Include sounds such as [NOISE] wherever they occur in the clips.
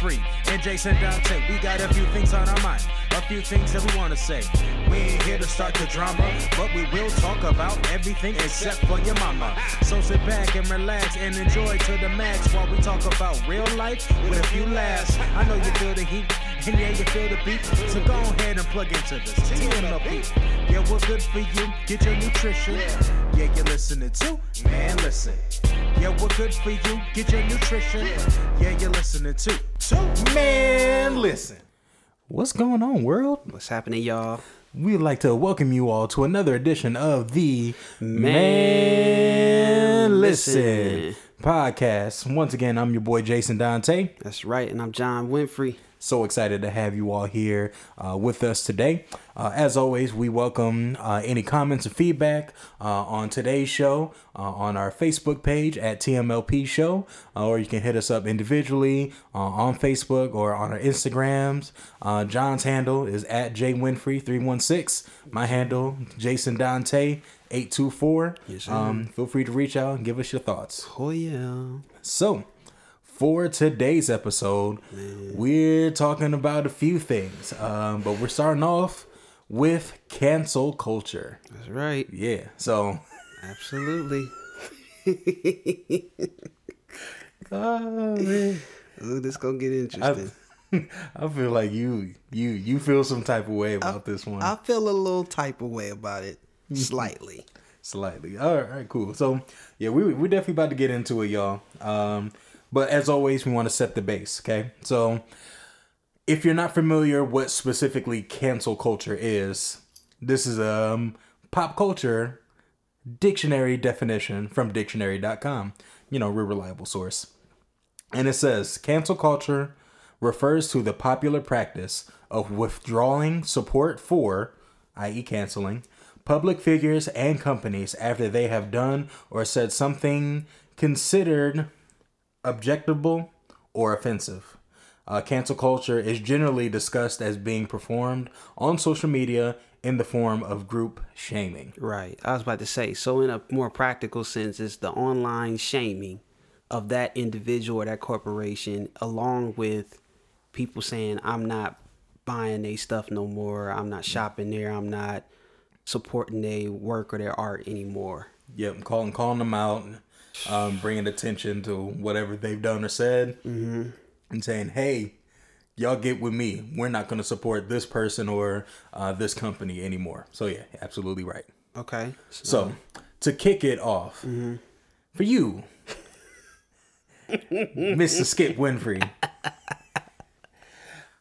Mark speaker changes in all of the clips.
Speaker 1: Winfrey and Jason Dante. We got a few things on our mind, a few things that we want to say. We ain't here to start the drama, but we will talk about everything except for your mama. So sit back and relax and enjoy to the max while we talk about real life with a few laughs. I know you feel the heat. And yeah, you feel the beat, so go ahead and plug into this TMLP. Yeah, we're good for you. Get your nutrition. Yeah, you're listening to Man Listen. Yeah, we're good for you. Get your nutrition. Yeah, you're listening to to Man Listen. What's going on, world?
Speaker 2: What's happening, y'all?
Speaker 1: We'd like to welcome you all to another edition of the
Speaker 2: Man
Speaker 1: Listen
Speaker 2: Listen.
Speaker 1: podcast. Once again, I'm your boy Jason Dante.
Speaker 2: That's right, and I'm John Winfrey.
Speaker 1: So excited to have you all here uh, with us today. Uh, as always, we welcome uh, any comments and feedback uh, on today's show uh, on our Facebook page at TMLP Show, uh, or you can hit us up individually on Facebook or on our Instagrams. John's handle is at jwinfrey316. My handle, Jason Dante. 824.
Speaker 2: Yes,
Speaker 1: um, feel free to reach out and give us your thoughts.
Speaker 2: Oh yeah.
Speaker 1: So, for today's episode, we're talking about a few things, um, but we're starting off with cancel culture.
Speaker 2: That's right.
Speaker 1: Yeah, so
Speaker 2: Absolutely. [LAUGHS]
Speaker 1: oh, man.
Speaker 2: Ooh, this gonna get interesting. [LAUGHS]
Speaker 1: I feel like you you you feel some type of way about this one
Speaker 2: I feel a little type of way about it, slightly. [LAUGHS]
Speaker 1: slightly. All right, all right, cool. So yeah, we we definitely about to get into it, y'all. Um, but as always, we want to set the base. Okay, so if you're not familiar what specifically cancel culture is, this is a um, pop culture dictionary definition from dictionary.com. You know, real reliable source. And it says cancel culture refers to the popular practice of withdrawing support for, i.e., canceling, public figures and companies after they have done or said something considered objectable or offensive. Uh, cancel culture is generally discussed as being performed on social media in the form of group shaming.
Speaker 2: Right. I was about to say. So, in a more practical sense, it's the online shaming of that individual or that corporation, along with people saying, "I'm not buying their stuff no more. I'm not shopping there. I'm not supporting their work or their art anymore."
Speaker 1: Yep, I'm calling calling them out, um, bringing attention to whatever they've done or said, and saying, "Hey, y'all get with me. We're not going to support this person or uh, this company anymore." So yeah, absolutely right.
Speaker 2: Okay.
Speaker 1: So to kick it off, for you, Mr. Skip Winfrey,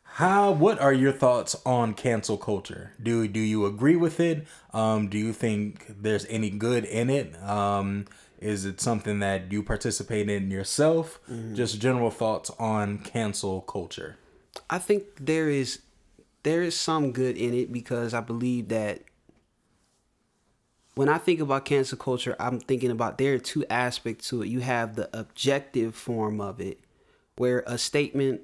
Speaker 1: how? What are your thoughts on cancel culture? Do do you agree with it? Um, do you think there's any good in it? Um, is it something that you participate in yourself? Mm-hmm. Just general thoughts on cancel culture.
Speaker 2: I think there is there is some good in it because I believe that when I think about cancel culture, I'm thinking about there are two aspects to it. You have the objective form of it, where a statement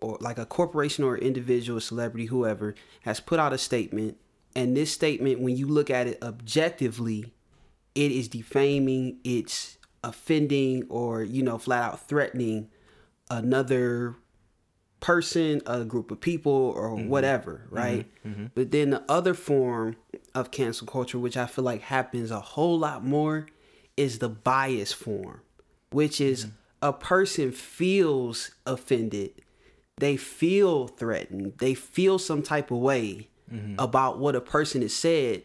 Speaker 2: or like a corporation or individual, celebrity, whoever has put out a statement, and this statement, when you look at it objectively, it is defaming, it's offending, or you know, flat out threatening another person, a group of people, or mm-hmm. whatever, mm-hmm. right? Mm-hmm. But then the other form of cancel culture, which I feel like happens a whole lot more, is the bias form, which is a person feels offended, they feel threatened, they feel some type of way about what a person has said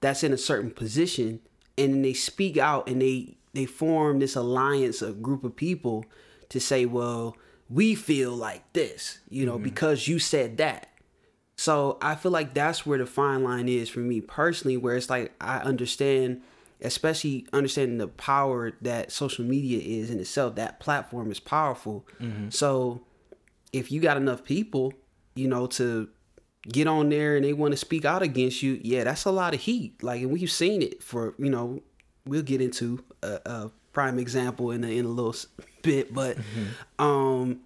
Speaker 2: that's in a certain position, and then they speak out and they they form this alliance, a group of people to say, well, we feel like this, you know, mm-hmm. because you said that. So I feel like that's where the fine line is for me personally, where it's like I understand, especially understanding the power that social media is in itself. That platform is powerful. Mm-hmm. So if you got enough people, you know, to get on there and they want to speak out against you, yeah, that's a lot of heat. Like, and we've seen it for, you know, we'll get into a, a prime example in a, in a little bit, but um,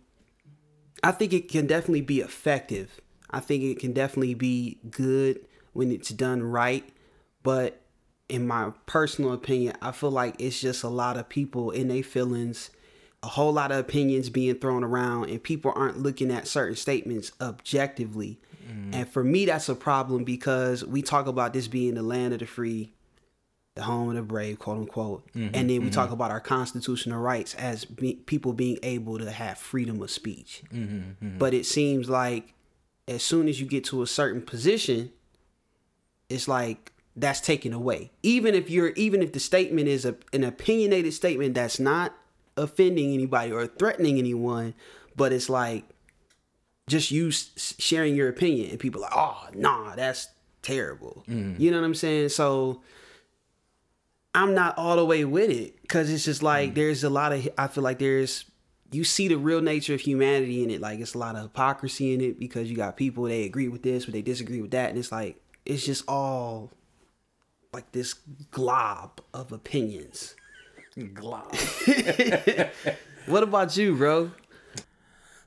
Speaker 2: I think it can definitely be effective. I think it can definitely be good when it's done right, but in my personal opinion, I feel like it's just a lot of people in their feelings a whole lot of opinions being thrown around and people aren't looking at certain statements objectively. Mm-hmm. And for me, that's a problem because we talk about this being the land of the free, the home of the brave, quote unquote. Mm-hmm, and then we talk mm-hmm. about our constitutional rights as be, people being able to have freedom of speech. But it seems like as soon as you get to a certain position, it's like that's taken away. Even if you're even if the statement is a, an opinionated statement that's not offending anybody or threatening anyone, but it's like just you sharing your opinion and people are like, "Oh, nah, that's terrible." Mm. You know what I'm saying? So I'm not all the way with it cuz it's just like mm. there's a lot of I feel like there's you see the real nature of humanity in it like it's a lot of hypocrisy in it because you got people they agree with this but they disagree with that and it's like it's just all like this glob of opinions.
Speaker 1: Glob. [LAUGHS]
Speaker 2: What about you, bro?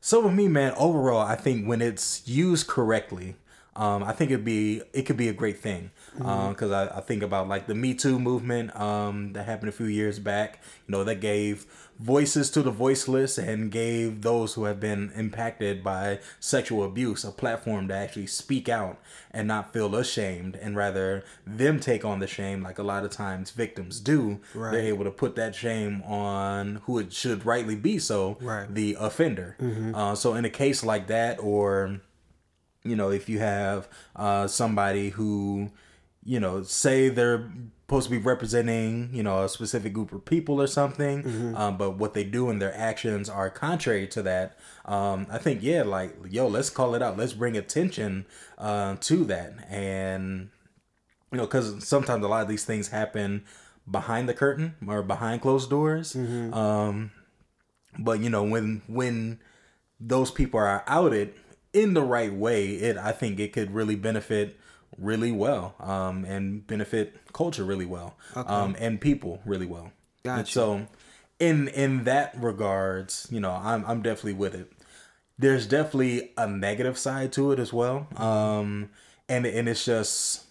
Speaker 1: So with me, man, overall, I think when it's used correctly, um, I think it'd be it could be a great thing. Because I, I think about like the Me Too movement um, that happened a few years back. You know, that gave voices to the voiceless and gave those who have been impacted by sexual abuse a platform to actually speak out and not feel ashamed, and rather them take on the shame, like a lot of times victims do.
Speaker 2: Right.
Speaker 1: They're able to put that shame on who it should rightly be so,
Speaker 2: Right.
Speaker 1: the offender. Uh, so in a case like that, or you know, if you have uh, somebody who, you know, say they're supposed to be representing, you know, a specific group of people or something, um, but what they do and their actions are contrary to that, um, I think, yeah, like, yo, let's call it out. Let's bring attention uh, to that. And, you know, because sometimes a lot of these things happen behind the curtain or behind closed doors. Um, but you know, when when those people are outed in the right way, it I think it could really benefit really well, um, and benefit culture really well, um, and people really well. And
Speaker 2: Gotcha.
Speaker 1: so, in in that regards, you know, I'm I'm definitely with it. There's definitely a negative side to it as well, um, and and it's just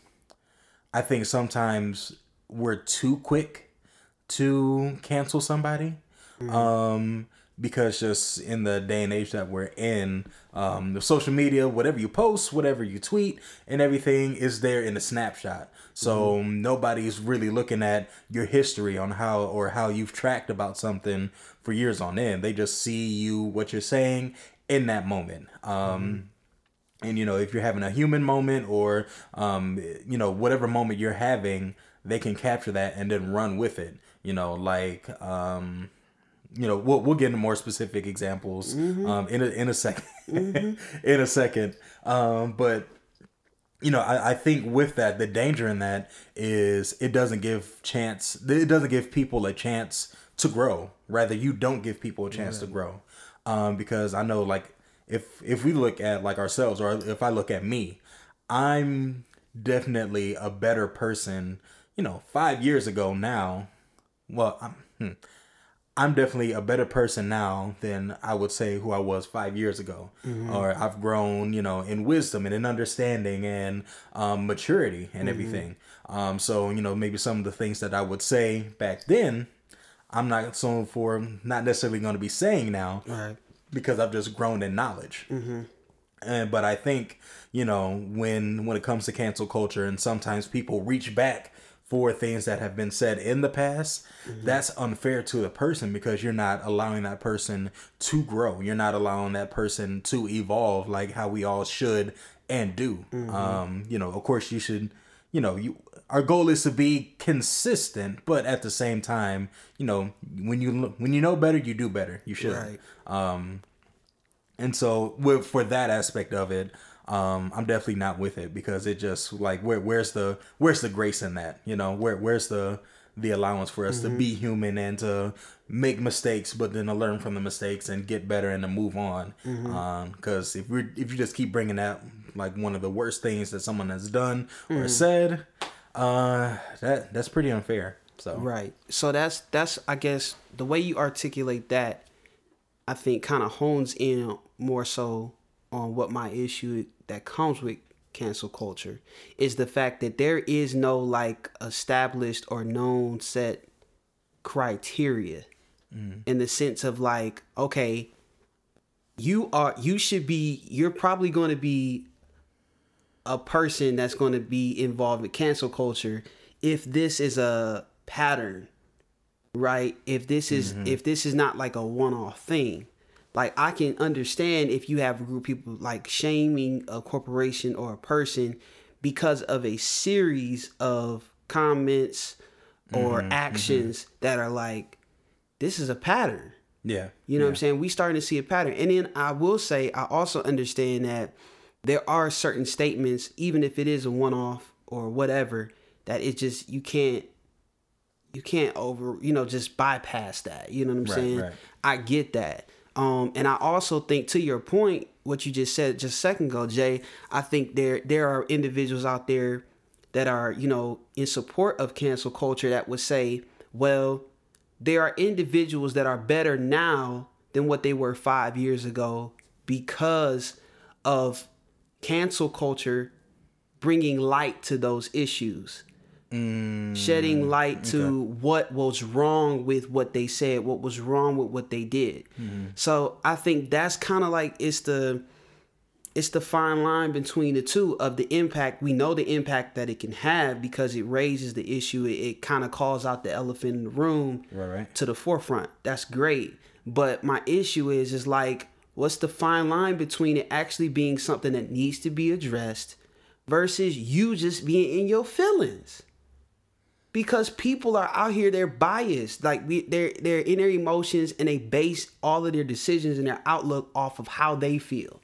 Speaker 1: I think sometimes we're too quick to cancel somebody. Um, because just in the day and age that we're in, um, the social media, whatever you post, whatever you tweet, and everything is there in a snapshot. So nobody's really looking at your history on how or how you've tracked about something for years on end. They just see you what you're saying in that moment. Um, and you know if you're having a human moment or um you know whatever moment you're having they can capture that and then run with it you know like um you know we'll, we'll get into more specific examples um in a in a 2nd [LAUGHS] in a second. Um but you know I, I think with that the danger in that is it doesn't give chance it doesn't give people a chance to grow. Rather you don't give people a chance to grow. Um because i know like if if we look at like ourselves or if i look at me i'm definitely a better person you know five years ago now. Well i'm hmm, I'm definitely a better person now than I would say who I was five years ago. Or I've grown, you know, in wisdom and in understanding and um, maturity and everything. Um, so, you know, maybe some of the things that I would say back then, I'm not so for not necessarily going to be saying now
Speaker 2: Right.
Speaker 1: because I've just grown in knowledge. And but I think you know when when it comes to cancel culture, and sometimes people reach back for things that have been said in the past, mm-hmm. that's unfair to the person because you're not allowing that person to grow. You're not allowing that person to evolve like how we all should and do. Mm-hmm. Um, you know, of course, you should. You know, you our goal is to be consistent, but at the same time, you know, when you when you know better, you do better. You should.
Speaker 2: Right.
Speaker 1: Um, and so with for that aspect of it, um, I'm definitely not with it because it just like where where's the where's the grace in that? You know, where where's the the allowance for us to be human and to make mistakes, but then to learn from the mistakes and get better and to move on. Because if we if you just keep bringing that like one of the worst things that someone has done or said, uh, that that's pretty unfair. So
Speaker 2: Right. So that's that's I guess the way you articulate that I think kind of hones in more so on what my issue that comes with cancel culture is the fact that there is no like established or known set criteria mm. in the sense of like, okay, you are you should be you're probably going to be a person that's going to be involved in cancel culture if this is a pattern right? If this is mm-hmm. if this is not like a one-off thing like i can understand if you have a group of people like shaming a corporation or a person because of a series of comments or mm-hmm, mm-hmm. actions that are like this is a pattern
Speaker 1: Yeah.
Speaker 2: you know what I'm saying? We starting to see a pattern. And then I will say I also understand that there are certain statements, even if it is a one off or whatever, that it just you can't you can't over you know just bypass that. You know what I'm
Speaker 1: Right,
Speaker 2: saying?
Speaker 1: right.
Speaker 2: I get that. Um, and I also think to your point, what you just said just a second ago, Jay, I think there there are individuals out there that are, you know, in support of cancel culture that would say, well, there are individuals that are better now than what they were five years ago because of cancel culture bringing light to those issues shedding mm, light to what was wrong with what they said what was wrong with what they did. Mm-hmm. So i think that's kind of like it's the it's the fine line between the two of the impact. We know the impact that it can have because it raises the issue. It, it kind of calls out the elephant in the room
Speaker 1: Right, right.
Speaker 2: to the forefront. That's great. But my issue is is like what's the fine line between it actually being something that needs to be addressed versus you just being in your feelings because people are out here they're biased. Like we, they're they're in their emotions and they base all of their decisions and their outlook off of how they feel.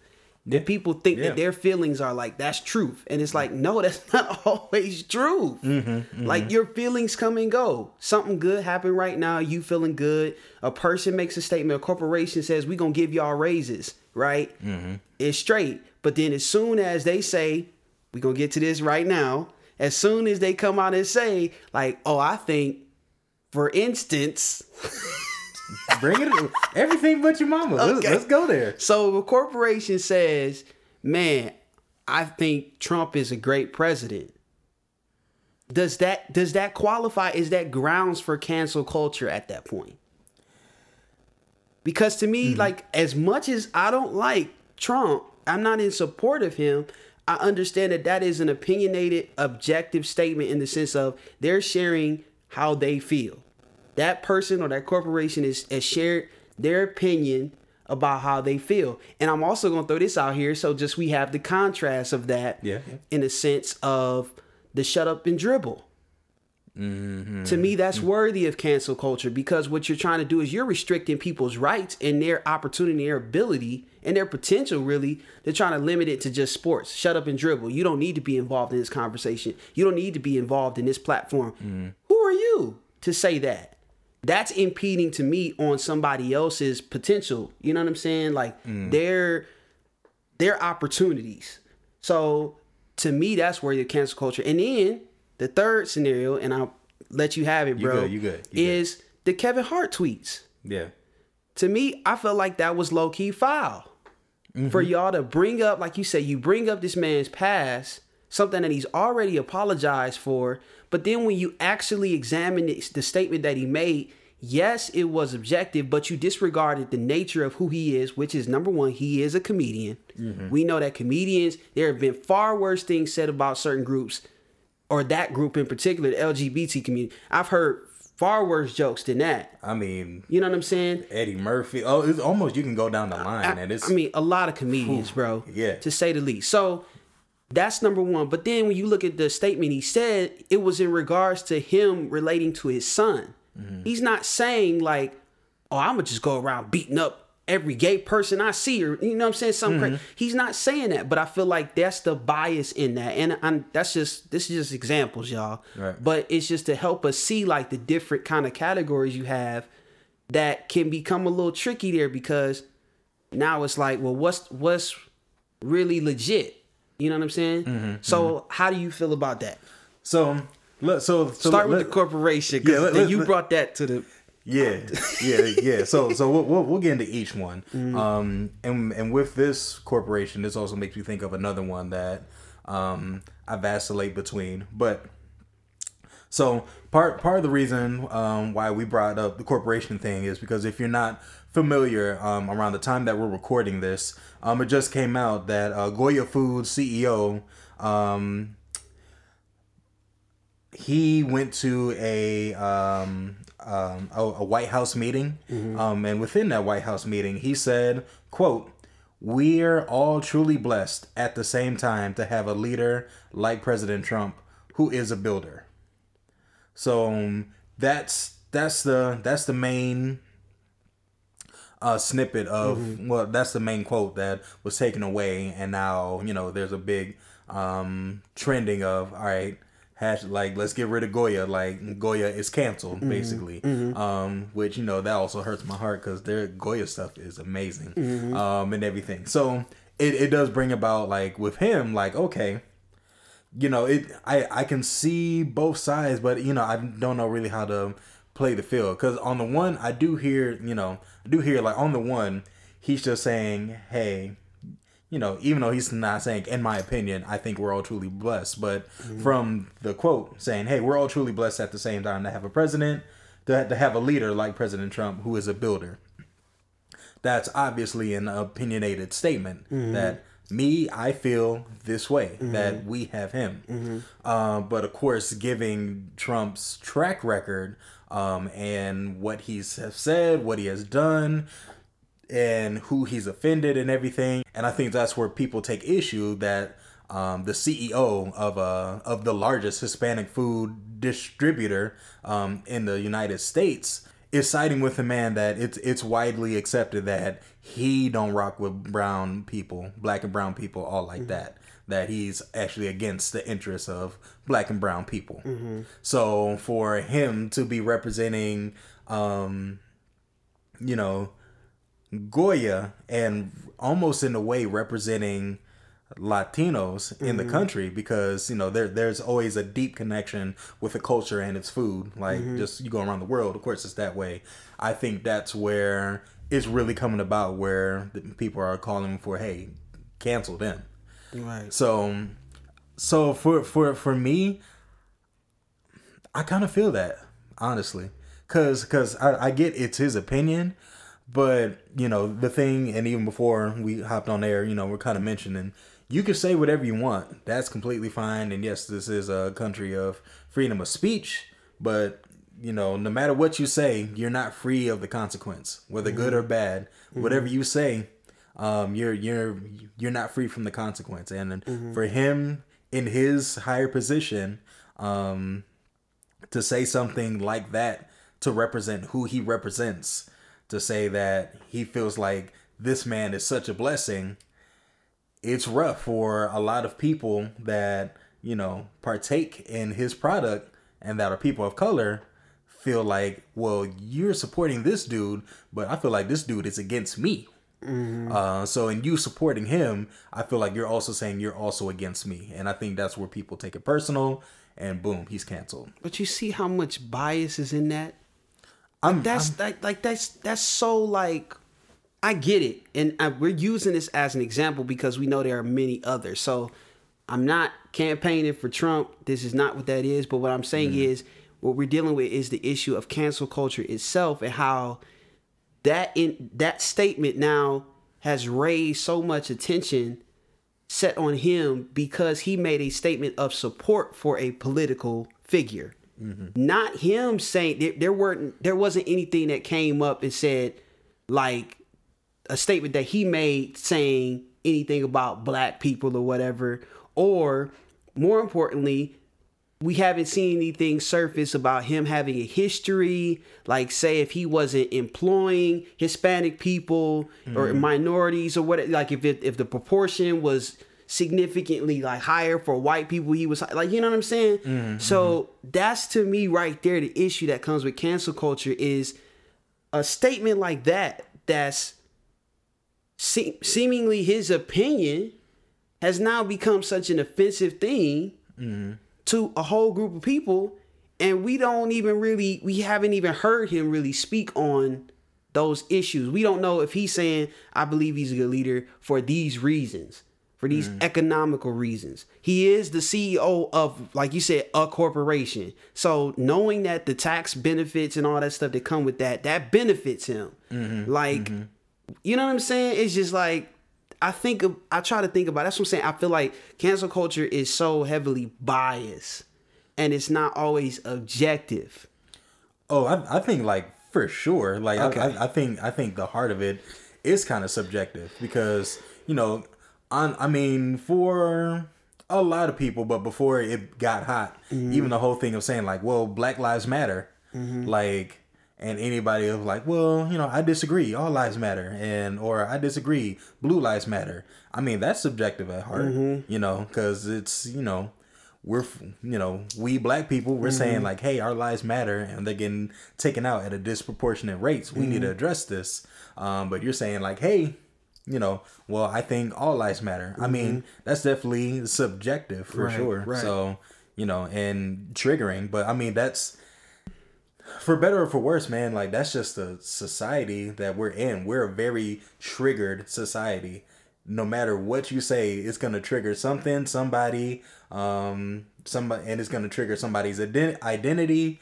Speaker 1: Yeah.
Speaker 2: people think
Speaker 1: Yeah.
Speaker 2: that their feelings are like that's truth. And it's like no that's [LAUGHS] not always truth.
Speaker 1: Mm-hmm,
Speaker 2: like your feelings come and go. Something good happened right now. You feeling good. A person makes a statement. A corporation says we gonna give y'all raises right?
Speaker 1: Mm-hmm.
Speaker 2: it's straight. But then as soon as they say we gonna get to this right now as soon as they come out and say like oh i think for instance [LAUGHS]
Speaker 1: Bring it. Everything but your mama. Let's, let's go there.
Speaker 2: So a corporation says, "Man, I think Trump is a great president." Does that does that qualify? Is that grounds for cancel culture at that point? Because to me, mm-hmm. like as much as I don't like Trump, I'm not in support of him. I understand that that is an opinionated, objective statement in the sense of they're sharing how they feel. That person or that corporation is has shared their opinion about how they feel. And I'm also gonna throw this out here, so just we have the contrast of that
Speaker 1: Yeah.
Speaker 2: in the sense of the shut up and dribble. Mm-hmm. To me, that's worthy of cancel culture because what you're trying to do is you're restricting people's rights and their opportunity, their ability, and their potential. Really, they're trying to limit it to just sports. Shut up and dribble. You don't need to be involved in this conversation. You don't need to be involved in this platform. Mm. Who are you to say that? That's impeding to me on somebody else's potential. You know what I'm saying? Like mm. their their opportunities. So to me, that's where your cancel culture. And then the third scenario, and I'll let you have it,
Speaker 1: You
Speaker 2: bro.
Speaker 1: good, you good, you good.
Speaker 2: is the Kevin Hart tweets.
Speaker 1: Yeah.
Speaker 2: To me, I felt like that was low key foul for
Speaker 1: Mm-hmm.
Speaker 2: y'all to bring up, like you say, you bring up this man's past, something that he's already apologized for. But then when you actually examine the statement that he made, yes, it was objective, but you disregarded the nature of who he is, which is number one, he is a comedian.
Speaker 1: Mm-hmm.
Speaker 2: We know that comedians, there have been far worse things said about certain groups, or that group in particular, the LGBT community. I've heard far worse jokes than that.
Speaker 1: I mean,
Speaker 2: You know what I'm saying?
Speaker 1: Eddie Murphy. Oh, it's almost you can go down the line, and it's
Speaker 2: I mean, a lot of comedians, bro.
Speaker 1: yeah.
Speaker 2: To say the least. So that's number one. But then when you look at the statement he said, it was in regards to him relating to his son.
Speaker 1: Mm-hmm.
Speaker 2: He's not saying like, oh, I'm gonna just go around beating up every gay person I see, or you know what I'm saying? Something
Speaker 1: Mm-hmm.
Speaker 2: crazy. He's not saying that, but I feel like that's the bias in that. And I'm, that's just this is just examples, y'all.
Speaker 1: Right.
Speaker 2: But it's just to help us see like the different kind of categories you have that can become a little tricky there because now it's like, well, what's what's really legit? You know what I'm saying?
Speaker 1: Mm-hmm,
Speaker 2: so how do you feel about that?
Speaker 1: so. Look, so, so
Speaker 2: Start with the corporation because
Speaker 1: Yeah, let- let-
Speaker 2: you
Speaker 1: let-
Speaker 2: brought that to the.
Speaker 1: Yeah, yeah, yeah. So, so we'll, we'll, we'll get into each one.
Speaker 2: Mm-hmm.
Speaker 1: Um, and and with this corporation, this also makes me think of another one that um I vacillate between. But So part part of the reason um, why we brought up the corporation thing is because if you're not familiar, um, around the time that we're recording this, um, it just came out that uh, Goya Foods CEO um, he went to a um, um, a, a White House meeting, um, and within that White House meeting, he said, "quote We're all truly blessed at the same time to have a leader like President Trump, who is a builder." So um, that's that's the that's the main uh, snippet of well, that's the main quote that was taken away, and now you know there's a big um, trending of all right, hash like let's get rid of Goya, like Goya is canceled basically, um, which you know that also hurts my heart because their Goya stuff is amazing um, and everything. So it it does bring about like with him like okay you know it i i can see both sides but you know i don't know really how to play the field. Because on the one i do hear you know i do hear like on the one he's just saying hey you know even though he's not saying in my opinion i think we're all truly blessed but from the quote saying hey we're all truly blessed at the same time to have a president to, to have a leader like president trump who is a builder. That's obviously an opinionated statement that me i feel this way that we have him. Uh, but of course giving trump's track record um, and what he's have said what he has done and who he's offended and everything and i think that's where people take issue that um, the CEO of uh, of the largest Hispanic food distributor um, in the United States is siding with a man that it's it's widely accepted that he don't rock with brown people, black and brown people, all like that. That he's actually against the interests of black and brown people. So for him to be representing, um, you know, Goya and almost in a way representing Latinos in the mm-hmm. country because you know there there's always a deep connection with the culture and its food. Like mm-hmm. just you go around the world, of course it's that way. I think that's where it's really coming about where the people are calling for hey, cancel them.
Speaker 2: Right.
Speaker 1: So so for for for me, I kind of feel that honestly, cause cause I, I get it's his opinion, but you know the thing, and even before we hopped on air, you know we're kind of mentioning you can say whatever you want. That's completely fine, and yes, this is a country of freedom of speech, but you know no matter what you say, you're not free of the consequence, whether good or bad. Whatever you say, um, you're you're you're not free from the consequence. And for him in his higher position, um, to say something like that to represent who he represents, to say that he feels like this man is such a blessing, it's rough for a lot of people that you know partake in his product and that are people of color feel like well you're supporting this dude but i feel like this dude is against me. Uh, so in you supporting him i feel like you're also saying you're also against me. And i think that's where people take it personal and boom he's canceled.
Speaker 2: But you see how much bias is in that?
Speaker 1: I'm
Speaker 2: That's like like that's that's so like I get it, and I, we're using this as an example because we know there are many others. So I'm not campaigning for Trump. This is not what that is. But what I'm saying mm-hmm. is what we're dealing with is the issue of cancel culture itself and how that in that statement now has raised so much attention set on him because he made a statement of support for a political figure. Not him saying there, there weren't there wasn't anything that came up and said like a statement that he made saying anything about black people or whatever. Or more importantly we haven't seen anything surface about him having a history. Like say if he wasn't employing hispanic people or mm-hmm. minorities or what like if it, if the proportion was significantly like higher for white people. He was like you know what i'm saying? Mm-hmm. So that's to me right there the issue that comes with cancel culture is a statement like that that's se- seemingly his opinion has now become such an offensive thing mm-hmm. to a whole group of people and we don't even really we haven't even heard him really speak on those issues. We don't know if he's saying i believe he's a good leader for these reasons for these mm. economical reasons. He is the CEO of, like you said, a corporation. So knowing that the tax benefits and all that stuff that come with that, that benefits him. Mm-hmm. Like, mm-hmm. you know what I'm saying? It's just like I think of, I try to think about. That's what I'm saying. I feel like cancel culture is so heavily biased, and it's not always objective.
Speaker 1: Oh, I, I think like for sure. Like
Speaker 2: Okay.
Speaker 1: I, I, I think I think the heart of it is kind of subjective because you know, on I mean for a lot of people, but before it got hot, mm-hmm. even the whole thing of saying like, well, Black Lives Matter, mm-hmm. like. And anybody of like, well, you know, I disagree. All lives matter, and or I disagree. Blue lives matter. I mean, that's subjective at heart, mm-hmm. you know, because it's you know, we're you know we black people we're saying like hey our lives matter and they're getting taken out at a disproportionate rates we need to address this um, but you're saying like hey you know well i think all lives matter. I mean that's definitely subjective for
Speaker 2: Right,
Speaker 1: sure.
Speaker 2: right.
Speaker 1: so you know and triggering but i mean that's for better or for worse man like that's just the society that we're in. We're a very triggered society. No matter what you say it's going to trigger something somebody um somebody and it's going to trigger somebody's ident- identity.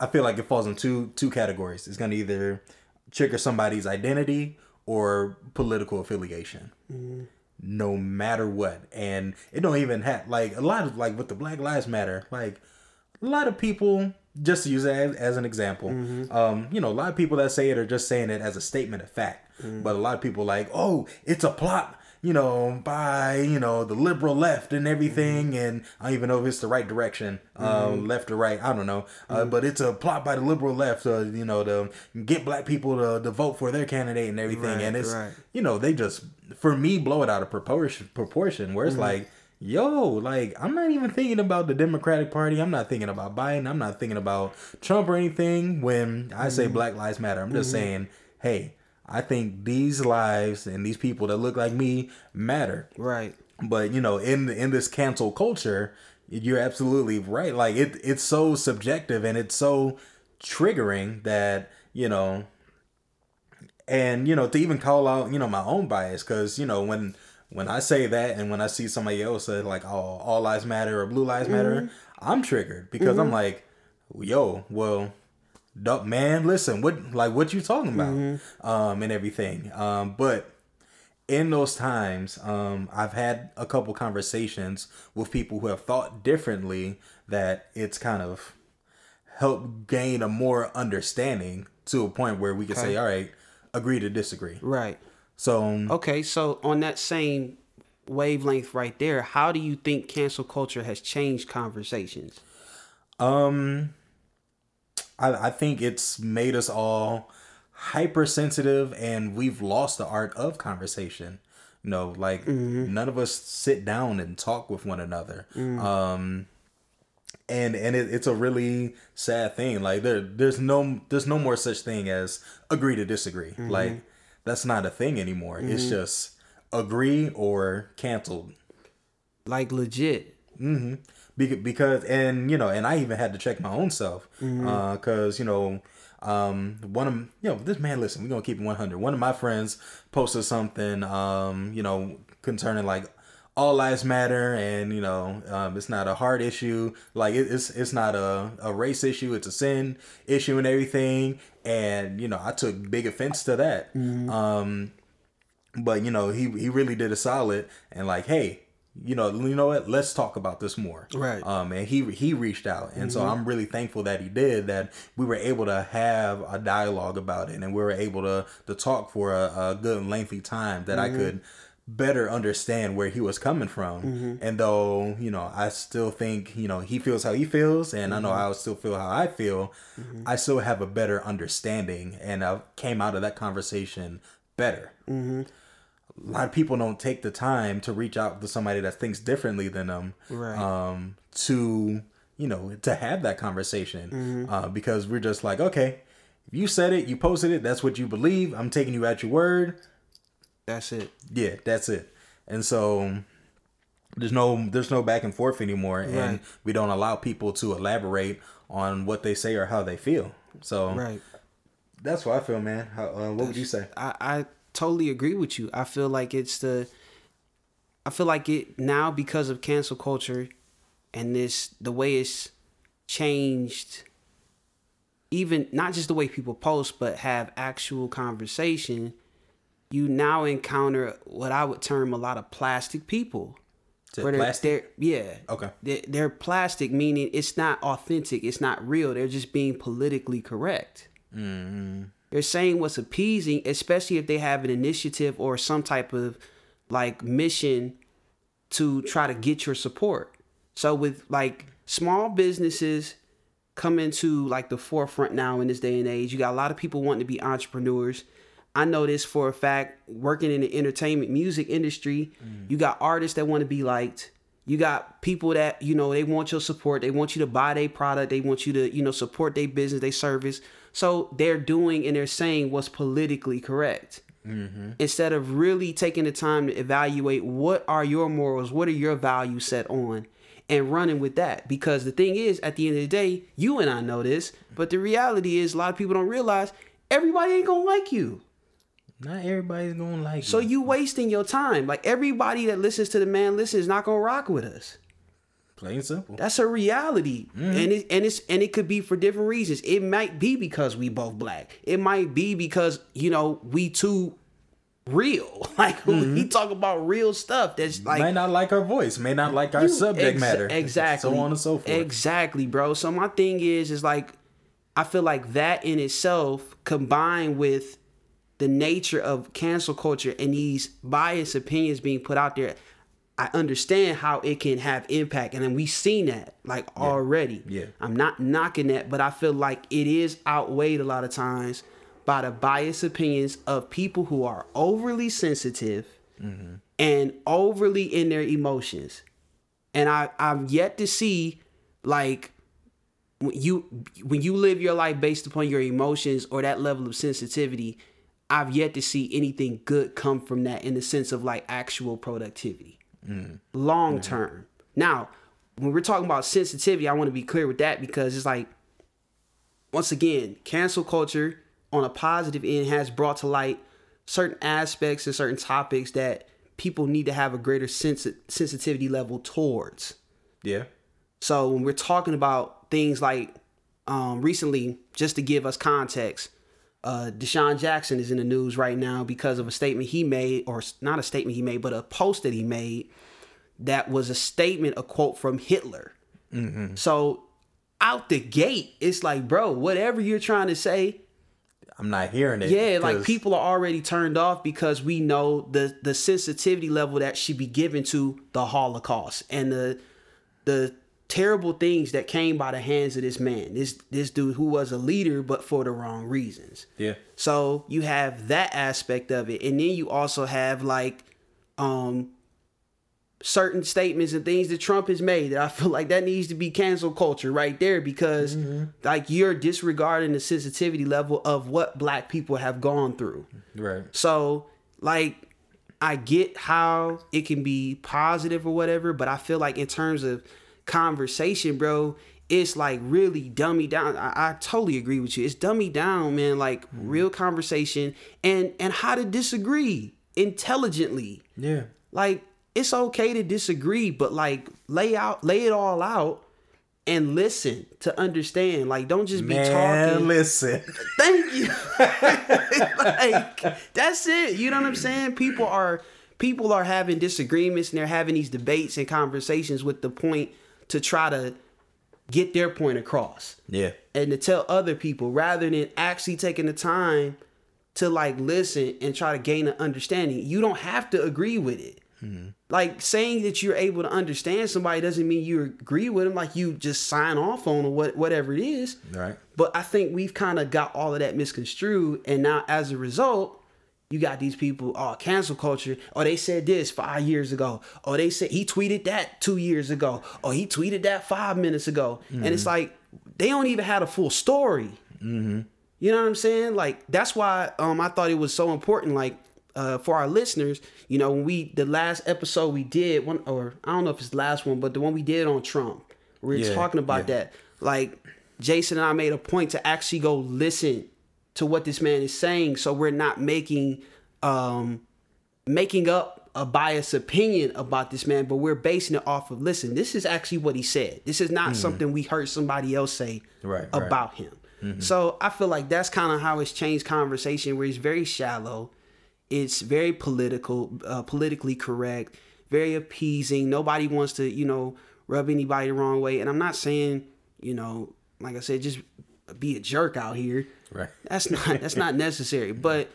Speaker 1: I feel like it falls in two two categories. It's going to either trigger somebody's identity or political affiliation. No matter what. And it don't even have like a lot of like with the black lives matter like a lot of people just to use it as, as an example um you know a lot of people that say it are just saying it as a statement of fact. But a lot of people like oh it's a plot you know by you know the liberal left and everything and i don't even know if it's the right direction um left or right i don't know. Uh, but it's a plot by the liberal left uh, you know to get black people to, to vote for their candidate and everything
Speaker 2: Right,
Speaker 1: and it's
Speaker 2: right.
Speaker 1: you know they just for me blow it out of proportion proportion where it's like yo like i'm not even thinking about the democratic party i'm not thinking about biden i'm not thinking about trump or anything when i say black lives matter i'm just saying hey i think these lives and these people that look like me matter.
Speaker 2: Right.
Speaker 1: but you know in in this cancel culture you're absolutely right. Like it it's so subjective and it's so triggering that you know and you know to even call out you know my own bias because you know when when i say that and when i see somebody else say like oh all lives matter or blue lives matter mm-hmm. i'm triggered because i'm mm-hmm. like yo well man listen what like what you talking about um and everything um but in those times, um, I've had a couple conversations with people who have thought differently that it's kind of helped gain a more understanding to a point where we can say, all right, agree to disagree.
Speaker 2: Right.
Speaker 1: So, um,
Speaker 2: Okay, so on that same wavelength right there, how do you think cancel culture has changed conversations?
Speaker 1: um, I, I think it's made us all hypersensitive and we've lost the art of conversation. You know, like mm-hmm. none of us sit down and talk with one another. Mm. Um, and and it, it's a really sad thing. Like there there's no there's no more such thing as agree to disagree. Mm-hmm. Like that's not a thing anymore. It's mm-hmm. just agree or canceled.
Speaker 2: Like legit.
Speaker 1: Be- because and you know and i even had to check my own self because you know um one of you know this man listen we're gonna keep it 100 one of my friends posted something um you know concerning like all lives matter and you know um, it's not a hard issue. Like it, it's it's not a, a race issue. It's a sin issue and everything. And you know i took big offense to that. Um but you know he he really did a solid and like hey you know you know what? Let's talk about this more.
Speaker 2: Right.
Speaker 1: Uh, um and he he reached out. And so mm-hmm. i'm really thankful that he did that we were able to have a dialogue about it and we were able to to talk for a, a good and lengthy time that i mm-hmm. could better understand where he was coming from. Mm-hmm. And though you know i still think you know he feels how he feels and i know i still feel how i feel i still have a better understanding and i came out of that conversation better a lot of people don't take the time to reach out to somebody that thinks differently than them
Speaker 2: Right.
Speaker 1: um to you know to have that conversation uh, because we're just like okay you said it you posted it that's what you believe i'm taking you at your word.
Speaker 2: That's it.
Speaker 1: yeah that's it. And so there's no there's no back and forth anymore and we don't allow people to elaborate on what they say or how they feel. So
Speaker 2: Right.
Speaker 1: that's what i feel man. How, uh, what would you say?
Speaker 2: I, I totally agree with you. I feel like it's the I feel like it now because of cancel culture and this the way it's changed even not just the way people post but have actual conversation you now encounter what I would term a lot of plastic people. Where they're,
Speaker 1: plastic?
Speaker 2: they're yeah.
Speaker 1: Okay.
Speaker 2: They're, they're plastic, meaning it's not authentic, it's not real. They're just being politically correct. Mm-hmm. They're saying what's appeasing, especially if they have an initiative or some type of like mission to try to get your support. So with like small businesses come into like the forefront now in this day and age, you got a lot of people wanting to be entrepreneurs. I know this for a fact. Working in the entertainment music industry, mm. you got artists that want to be liked. You got people that you know they want your support. They want you to buy their product. They want you to you know support their business, their service. So they're doing and they're saying what's politically correct mm-hmm. instead of really taking the time to evaluate what are your morals, what are your values set on, and running with that. Because the thing is, at the end of the day, you and I know this, but the reality is a lot of people don't realize everybody ain't gonna like you.
Speaker 1: Not everybody's gonna like
Speaker 2: So
Speaker 1: you.
Speaker 2: So you wasting your time. Like everybody that listens to the man listen is not gonna rock with us.
Speaker 1: Plain simple.
Speaker 2: That's a reality, mm-hmm. and it and it's and it could be for different reasons. It might be because we both black. It might be because you know we too real. [LAUGHS] Like we mm-hmm. talk about real stuff. That's like
Speaker 1: Might not like our voice. May not like our
Speaker 2: you-
Speaker 1: subject
Speaker 2: exa-
Speaker 1: matter.
Speaker 2: Exactly.
Speaker 1: So on and so forth.
Speaker 2: Exactly, bro. So my thing is, is like, I feel like that in itself, combined with the nature of cancel culture and these biased opinions being put out there, I understand how it can have impact, and then we've seen that like already.
Speaker 1: Yeah.
Speaker 2: I'm not knocking that, but I feel like it is outweighed a lot of times by the biased opinions of people who are overly sensitive mm-hmm. and overly in their emotions. And I I've yet to see like when you when you live your life based upon your emotions or that level of sensitivity, I've yet to see anything good come from that in the sense of like actual productivity. Long term. Now, when we're talking about sensitivity, I want to be clear with that because it's like once again, cancel culture on a positive end has brought to light certain aspects and certain topics that people need to have a greater sensi- sensitivity level towards.
Speaker 1: yeah.
Speaker 2: So when we're talking about things like um, recently, just to give us context, uh, DeSean Jackson is in the news right now because of a statement he made, or not a statement he made, but a post that he made that was a statement, a quote from Hitler. So out the gate, it's like, bro, whatever you're trying to say,
Speaker 1: I'm not hearing it.
Speaker 2: yeah, like people are already turned off because we know the the sensitivity level that should be given to the Holocaust and the the terrible things that came by the hands of this man. This this dude who was a leader but for the wrong reasons.
Speaker 1: Yeah.
Speaker 2: So you have that aspect of it, and then you also have like um certain statements and things that Trump has made that I feel like that needs to be cancel culture right there because mm-hmm. like you're disregarding the sensitivity level of what black people have gone through.
Speaker 1: Right.
Speaker 2: So like I get how it can be positive or whatever, but I feel like in terms of conversation, bro, it's like really dummy down. I, I totally agree with you. It's dummy down, man. Like mm-hmm. real conversation and and how to disagree intelligently.
Speaker 1: Yeah.
Speaker 2: Like it's okay to disagree, but like lay out, lay it all out, and listen to understand. Like don't just be
Speaker 1: Man,
Speaker 2: talking.
Speaker 1: listen. [LAUGHS]
Speaker 2: Thank you. [LAUGHS] like that's it. You know what I'm saying? People are people are having disagreements and they're having these debates and conversations with the point to try to get their point across
Speaker 1: Yeah.
Speaker 2: and to tell other people rather than actually taking the time to like listen and try to gain an understanding. You don't have to agree with it. Mm-hmm. Like saying that you're able to understand somebody doesn't mean you agree with them. Like you just sign off on or what whatever it is.
Speaker 1: Right.
Speaker 2: But I think we've kind of got all of that misconstrued, and now as a result, you got these people, oh, cancel culture. Or they said this five years ago. Or they said he tweeted that two years ago. Or he tweeted that five minutes ago. And it's mm-hmm. like they don't even have a full story. Mm-hmm. You know what I'm saying? Like that's why um I thought it was so important. Like uh, for our listeners, you know, when we the last episode we did one or I don't know if it's the last one, but the one we did on Trump, we were
Speaker 1: Yeah,
Speaker 2: talking about
Speaker 1: yeah.
Speaker 2: that. Like Jason and I made a point to actually go listen to what this man is saying, so we're not making um making up a biased opinion about this man, but we're basing it off of listen, this is actually what he said. This is not something we heard somebody else say
Speaker 1: Mm-hmm. Right, right.
Speaker 2: about him. So I feel like that's kind of how it's changed conversation, where it's very shallow, it's very political, uh, politically correct, very appeasing. Nobody wants to, you know, rub anybody the wrong way. And I'm not saying, you know, like I said, just be a jerk out here.
Speaker 1: Right.
Speaker 2: That's not [LAUGHS] that's not necessary. But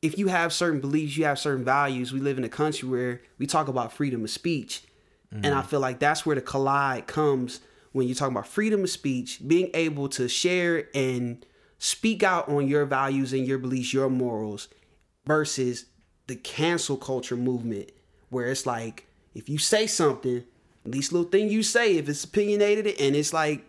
Speaker 2: if you have certain beliefs, you have certain values. We live in a country where we talk about freedom of speech, and I feel like that's where the collide comes when you talk about freedom of speech, being able to share and speak out on your values and your beliefs, your morals, versus the cancel culture movement, where it's like if you say something, least little thing you say, if it's opinionated and it's like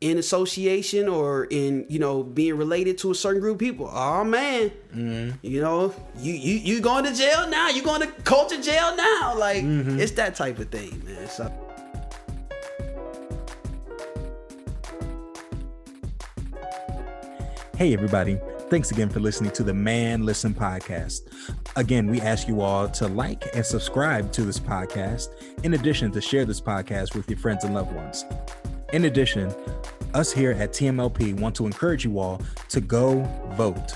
Speaker 2: in association or in you know being related to a certain group of people. Oh man, mm-hmm. you know you you you going to jail now? You going to culture jail now? Like mm-hmm. it's that type of thing, man. So.
Speaker 1: Hey, everybody. Thanks again for listening to the Man Listen podcast. Again, we ask you all to like and subscribe to this podcast, in addition to share this podcast with your friends and loved ones. In addition, us here at TMLP want to encourage you all to go vote.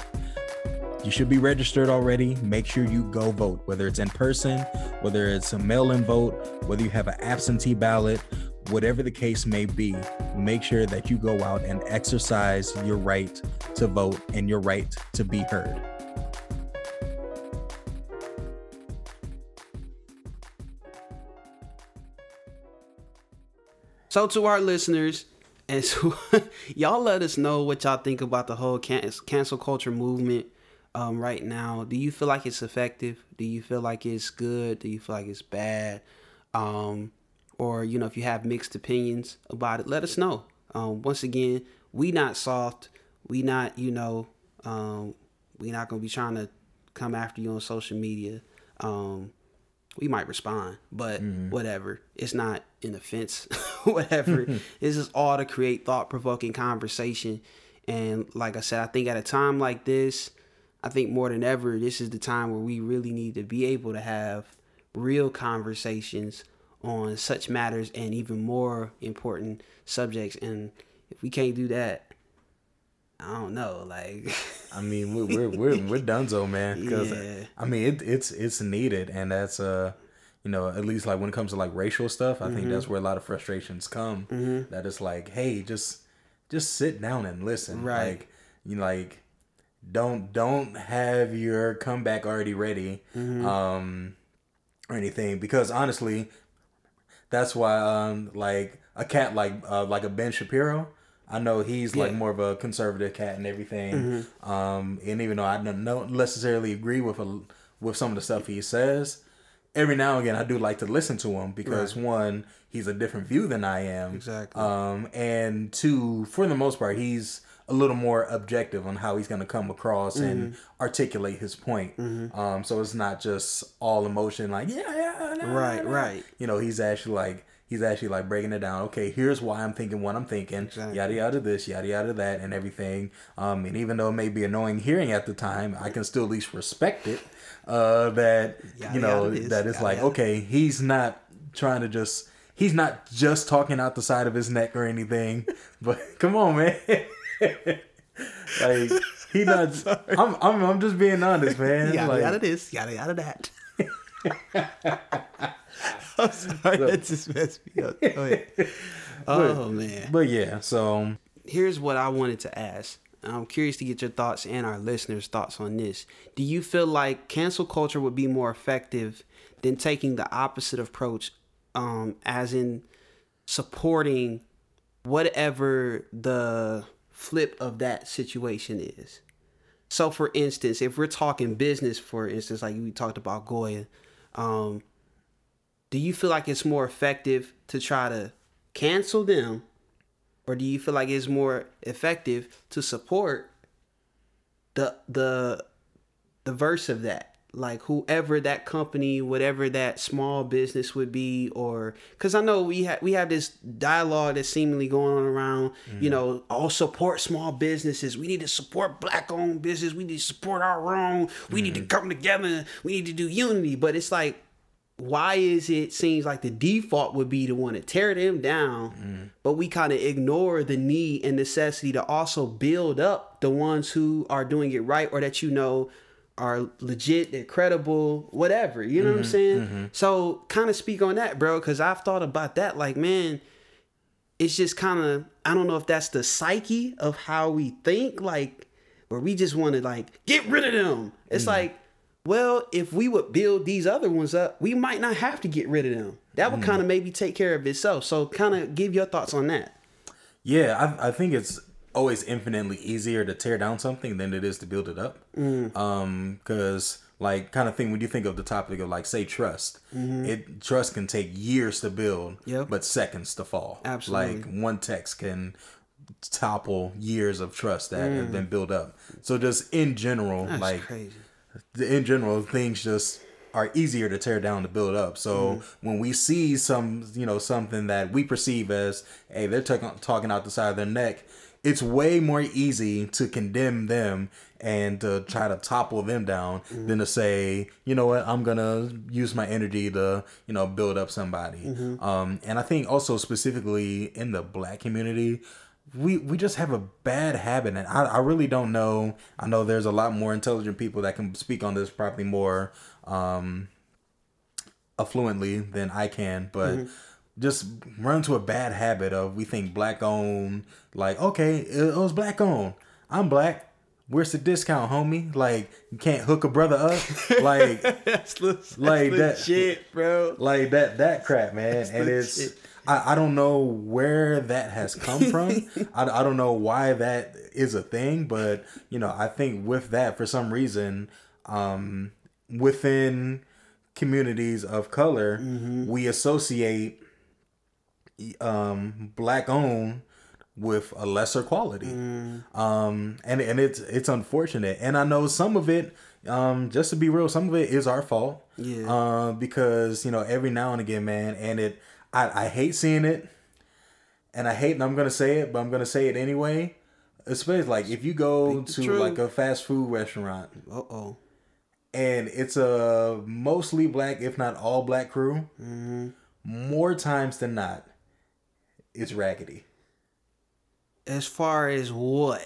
Speaker 1: You should be registered already. Make sure you go vote, whether it's in person, whether it's a mail in vote, whether you have an absentee ballot, whatever the case may be. Make sure that you go out and exercise your right to vote and your right to be heard.
Speaker 2: So to our listeners, and so [LAUGHS] y'all let us know what y'all think about the whole can- cancel culture movement um, right now. Do you feel like it's effective? Do you feel like it's good? Do you feel like it's bad? Um, or you know, if you have mixed opinions about it, let us know. Um, once again, we not soft. We not you know, um, we not gonna be trying to come after you on social media. Um, we might respond, but whatever. It's not an offense, [LAUGHS] whatever. [LAUGHS] this is all to create thought provoking conversation. And like I said, I think at a time like this, I think more than ever, this is the time where we really need to be able to have real conversations on such matters and even more important subjects. And if we can't do that, I don't know. Like,
Speaker 1: I mean, we're we're we're, we're [LAUGHS] donezo, man. Because
Speaker 2: Yeah.
Speaker 1: I mean, it, it's it's needed, and that's uh, you know, at least like when it comes to like racial stuff, I think
Speaker 2: Mm-hmm.
Speaker 1: that's where a lot of frustrations come. That it's like, hey, just just sit down and listen.
Speaker 2: Right.
Speaker 1: Like you know, like don't don't have your comeback already ready,
Speaker 2: Mm-hmm.
Speaker 1: um, or anything. Because honestly, that's why um like a cat like uh, like a Ben Shapiro. I know he's like
Speaker 2: Yeah.
Speaker 1: more of a conservative cat and everything. Um, and even though I don't don't necessarily agree with a, with some of the stuff he says, every now and again I do like to listen to him because one, he's a different view than I am.
Speaker 2: Exactly.
Speaker 1: Um, and two, for the most part, he's a little more objective on how he's going to come across and articulate his point. Um, so it's not just all emotion, like yeah, yeah, nah,
Speaker 2: Right,
Speaker 1: nah.
Speaker 2: right.
Speaker 1: You know, he's actually like he's actually like breaking it down. Okay, here's why I'm thinking what I'm thinking.
Speaker 2: Exactly.
Speaker 1: Yada yada this, yada yada that, and everything. Um, and even though it may be annoying hearing at the time, I can still at least respect it. Uh, that
Speaker 2: Yada
Speaker 1: you know
Speaker 2: yada
Speaker 1: that it's
Speaker 2: yada
Speaker 1: like okay, he's not trying to just. He's not just talking out the side of his neck or anything, [LAUGHS] but come on, man. [LAUGHS] like he [LAUGHS] not. I'm, I'm I'm just being honest, man.
Speaker 2: yada
Speaker 1: like,
Speaker 2: yada this, yada yada that. [LAUGHS] I'm sorry, that just messed me up. Go ahead. Oh man.
Speaker 1: But yeah, so
Speaker 2: Here's what I wanted to ask. I'm curious to get your thoughts and our listeners' thoughts on this. Do you feel like cancel culture would be more effective than taking the opposite approach, um, as in supporting whatever the flip of that situation is? So, for instance, if we're talking business, for instance, like we talked about Goya, um, do you feel like it's more effective to try to cancel them, or do you feel like it's more effective to support the the the verse of that? Like whoever that company, whatever that small business would be, or because I know we have we have this dialogue that's seemingly going on around, you mm-hmm. know, all support small businesses. We need to support black owned business. We need to support our own. We need to mm-hmm. come together. We need to do unity. But it's like, why is it seems like the default would be to want to tear them down, mm-hmm. but we kind of ignore the need and necessity to also build up the ones who are doing it right or that you know are legit, they're credible, whatever. You know what I'm mm-hmm, saying? Mm-hmm. So kind of speak on that, bro, because I've thought about that. Like, man, it's just kind of I don't know if that's the psyche of how we think, like where we just want to like get rid of them. It's mm-hmm. like, well, if we would build these other ones up, we might not have to get rid of them. That would kind of maybe take care of itself. So, kind of give your thoughts on that.
Speaker 1: Yeah, I, I think it's always infinitely easier to tear down something than it is to build it up.
Speaker 2: Mm.
Speaker 1: Um, because like kind of thing when you think of the topic of like say trust, it trust can take years to build,
Speaker 2: Mm-hmm. Yep.
Speaker 1: but seconds to fall.
Speaker 2: Absolutely.
Speaker 1: Like one text can topple years of trust that have
Speaker 2: Mm.
Speaker 1: been built up. So just in general,
Speaker 2: That's
Speaker 1: like
Speaker 2: crazy.
Speaker 1: in general, things just are easier to tear down to build up. So
Speaker 2: Mm-hmm.
Speaker 1: when we see some, you know, something that we perceive as, hey, they're talking talking out the side of their neck, it's way more easy to condemn them and to try to topple them down
Speaker 2: Mm-hmm.
Speaker 1: than to say, you know what, I'm gonna use my energy to, you know, build up somebody.
Speaker 2: Mm-hmm.
Speaker 1: Um, and I think also specifically in the black community, we we just have a bad habit and I, I really don't know i know there's a lot more intelligent people that can speak on this probably more um affluently than i can but just run into a bad habit of we think black owned like okay it, it was black owned. I'm black. Where's the discount homie? Like you can't hook a brother up? [LAUGHS] Like
Speaker 2: That's, that's
Speaker 1: Like that-
Speaker 2: legit, bro.
Speaker 1: like that that crap man. and it's
Speaker 2: legit.
Speaker 1: I, I don't know where that has come from. [LAUGHS] I, I don't know why that is a thing but you know i think with that for some reason um within communities of color we associate um black owned with a lesser quality um and and it's it's unfortunate and i know some of it um just to be real some of it is our fault
Speaker 2: Yeah.
Speaker 1: uh, because you know every now and again man and it i i hate seeing it and i hate and i'm gonna say it but i'm gonna say it anyway especially like if you go to
Speaker 2: truth.
Speaker 1: like a fast food restaurant
Speaker 2: Uh oh.
Speaker 1: and it's a mostly black if not all black crew
Speaker 2: Mm-hmm.
Speaker 1: more times than not it's raggedy
Speaker 2: As far as what?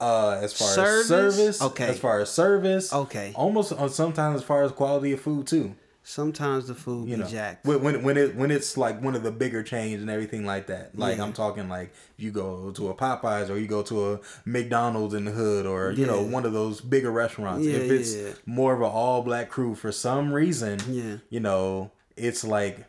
Speaker 1: uh as far
Speaker 2: Service?
Speaker 1: as service
Speaker 2: Okay.
Speaker 1: as far as service
Speaker 2: Okay.
Speaker 1: almost uh, sometimes as far as quality of food too
Speaker 2: Sometimes the food
Speaker 1: you
Speaker 2: be
Speaker 1: know
Speaker 2: jacked.
Speaker 1: when when when it when it's like one of the bigger chains and everything like that like
Speaker 2: Yeah.
Speaker 1: i'm talking like you go to a popeyes or you go to a mcdonald's in the hood or you know one of those bigger restaurants
Speaker 2: Yeah,
Speaker 1: if it's
Speaker 2: yeah.
Speaker 1: more of an all black crew for some reason
Speaker 2: Yeah.
Speaker 1: you know it's like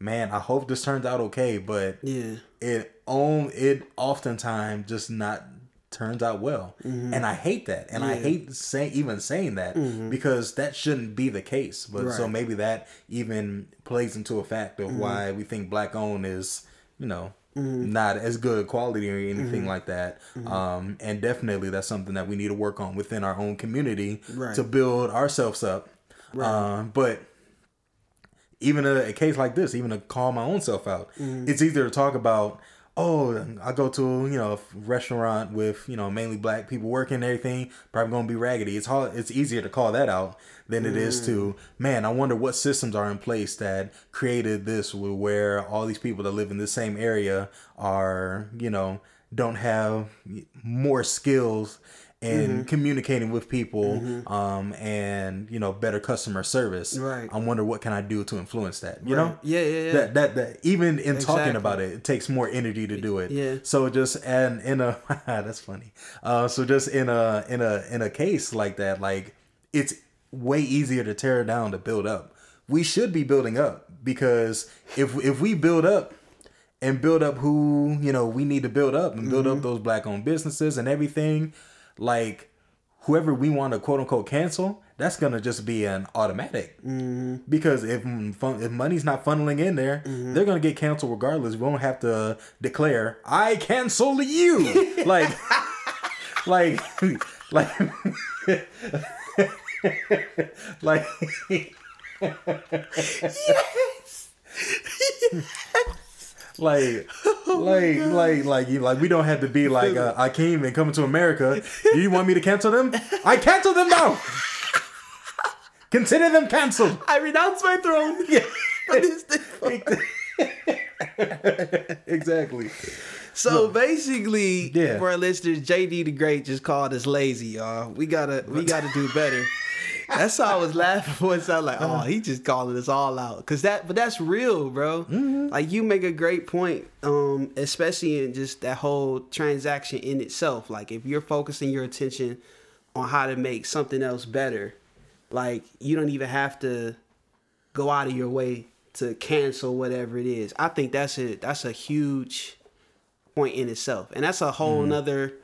Speaker 1: man i hope this turns out okay but
Speaker 2: Yeah.
Speaker 1: it on it oftentimes just not turns out well and i hate that and i
Speaker 2: Mm-hmm. Yeah. Mm-hmm.
Speaker 1: hate say, even saying that because that shouldn't be the case but so maybe that even plays into a fact of why we think black owned is you know
Speaker 2: Mm-hmm.
Speaker 1: not as good quality or anything like that um and definitely that's something that we need to work on within our own community
Speaker 2: Right.
Speaker 1: to build ourselves up um but even a, a case like this, even to call my own self out,
Speaker 2: Mm-hmm.
Speaker 1: it's easier to talk about. Oh, I go to you know a restaurant with you know mainly black people working and everything. Probably gonna be raggedy. It's hard. It's easier to call that out than it is to
Speaker 2: Mm.
Speaker 1: man. I wonder what systems are in place that created this, where all these people that live in the same area are you know don't have more skills in
Speaker 2: Mm-hmm.
Speaker 1: communicating with people um and you know better customer service
Speaker 2: Right.
Speaker 1: i wonder what can i do to influence that you know
Speaker 2: Yeah, yeah, yeah.
Speaker 1: that that that even in talking about it it takes more energy to do it
Speaker 2: Yeah.
Speaker 1: so just and in a [LAUGHS] that's funny uh so just in a in a in a case like that like it's way easier to tear down to build up we should be building up because if if we build up and build up who you know we need to build up and build up those black owned businesses and everything like whoever we want to quote unquote cancel that's gonna just be an automatic. Mm-hmm. Because if fun, if money's not funneling in there mm-hmm. they're gonna get canceled regardless. We won't have to declare i cancel you. [LAUGHS] Like like like like
Speaker 2: yes. [LAUGHS]
Speaker 1: like [LAUGHS] like like like you like we don't have to be like uh, Akeem and coming to America. [LAUGHS] Do you want me to cancel them? I cancel them now. [LAUGHS] Consider them canceled.
Speaker 2: I renounce my throne.
Speaker 1: Yeah.
Speaker 2: for this thing.
Speaker 1: exactly.
Speaker 2: So basically,
Speaker 1: Yeah.
Speaker 2: for our listeners, JD the Great just called us lazy, y'all. We gotta we gotta do better. That's how I was laughing [LAUGHS] when I was like, oh, he just calling us all out. Cause that but that's real, bro. Like you make a great point. Um, especially in just that whole transaction in itself. Like if you're focusing your attention on how to make something else better, like you don't even have to go out of your way to cancel whatever it is. I think that's a that's a huge point in itself. And that's a whole nother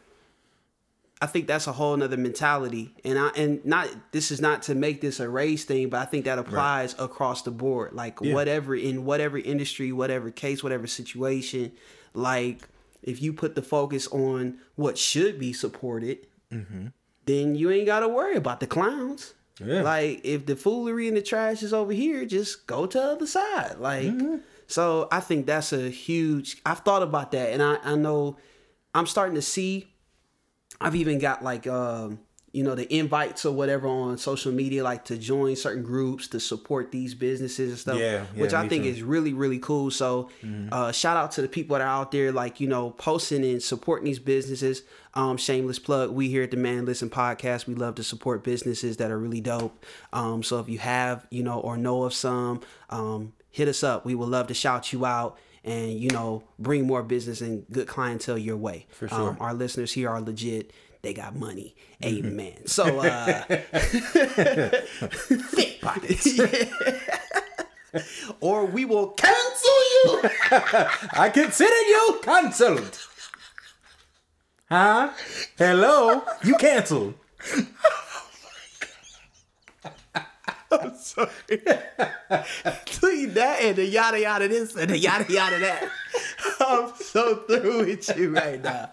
Speaker 2: I think that's a whole nother mentality. And I and not this is not to make this a race thing, but I think that applies across the board. Like
Speaker 1: Yeah.
Speaker 2: whatever in whatever industry, whatever case, whatever situation, like if you put the focus on what should be supported, mm-hmm. then you ain't gotta worry about the clowns.
Speaker 1: Yeah.
Speaker 2: Like if the foolery and the trash is over here, just go to the other side. Like mm-hmm. so I think that's a huge I've thought about that and I, I know I'm starting to see I've even got like um you know the invites or whatever on social media like to join certain groups to support these businesses and stuff
Speaker 1: Yeah, yeah,
Speaker 2: which I think
Speaker 1: too.
Speaker 2: is really really cool. So uh shout out to the people that are out there like you know posting and supporting these businesses. Um shameless plug we here at the man listen podcast we love to support businesses that are really dope. Um so if you have you know or know of some um hit us up. We would love to shout you out and you know bring more business and good clientele your way
Speaker 1: For sure.
Speaker 2: um, our listeners here are legit they got money
Speaker 1: Mm-hmm.
Speaker 2: amen so uh [LAUGHS] thick pockets [LAUGHS] or we will cancel you [LAUGHS]
Speaker 1: I consider you canceled. Huh? Hello? You canceled.
Speaker 2: I'm [LAUGHS] sorry. That and the yada yada this and the yada yada that. [LAUGHS] I'm so through with you right now.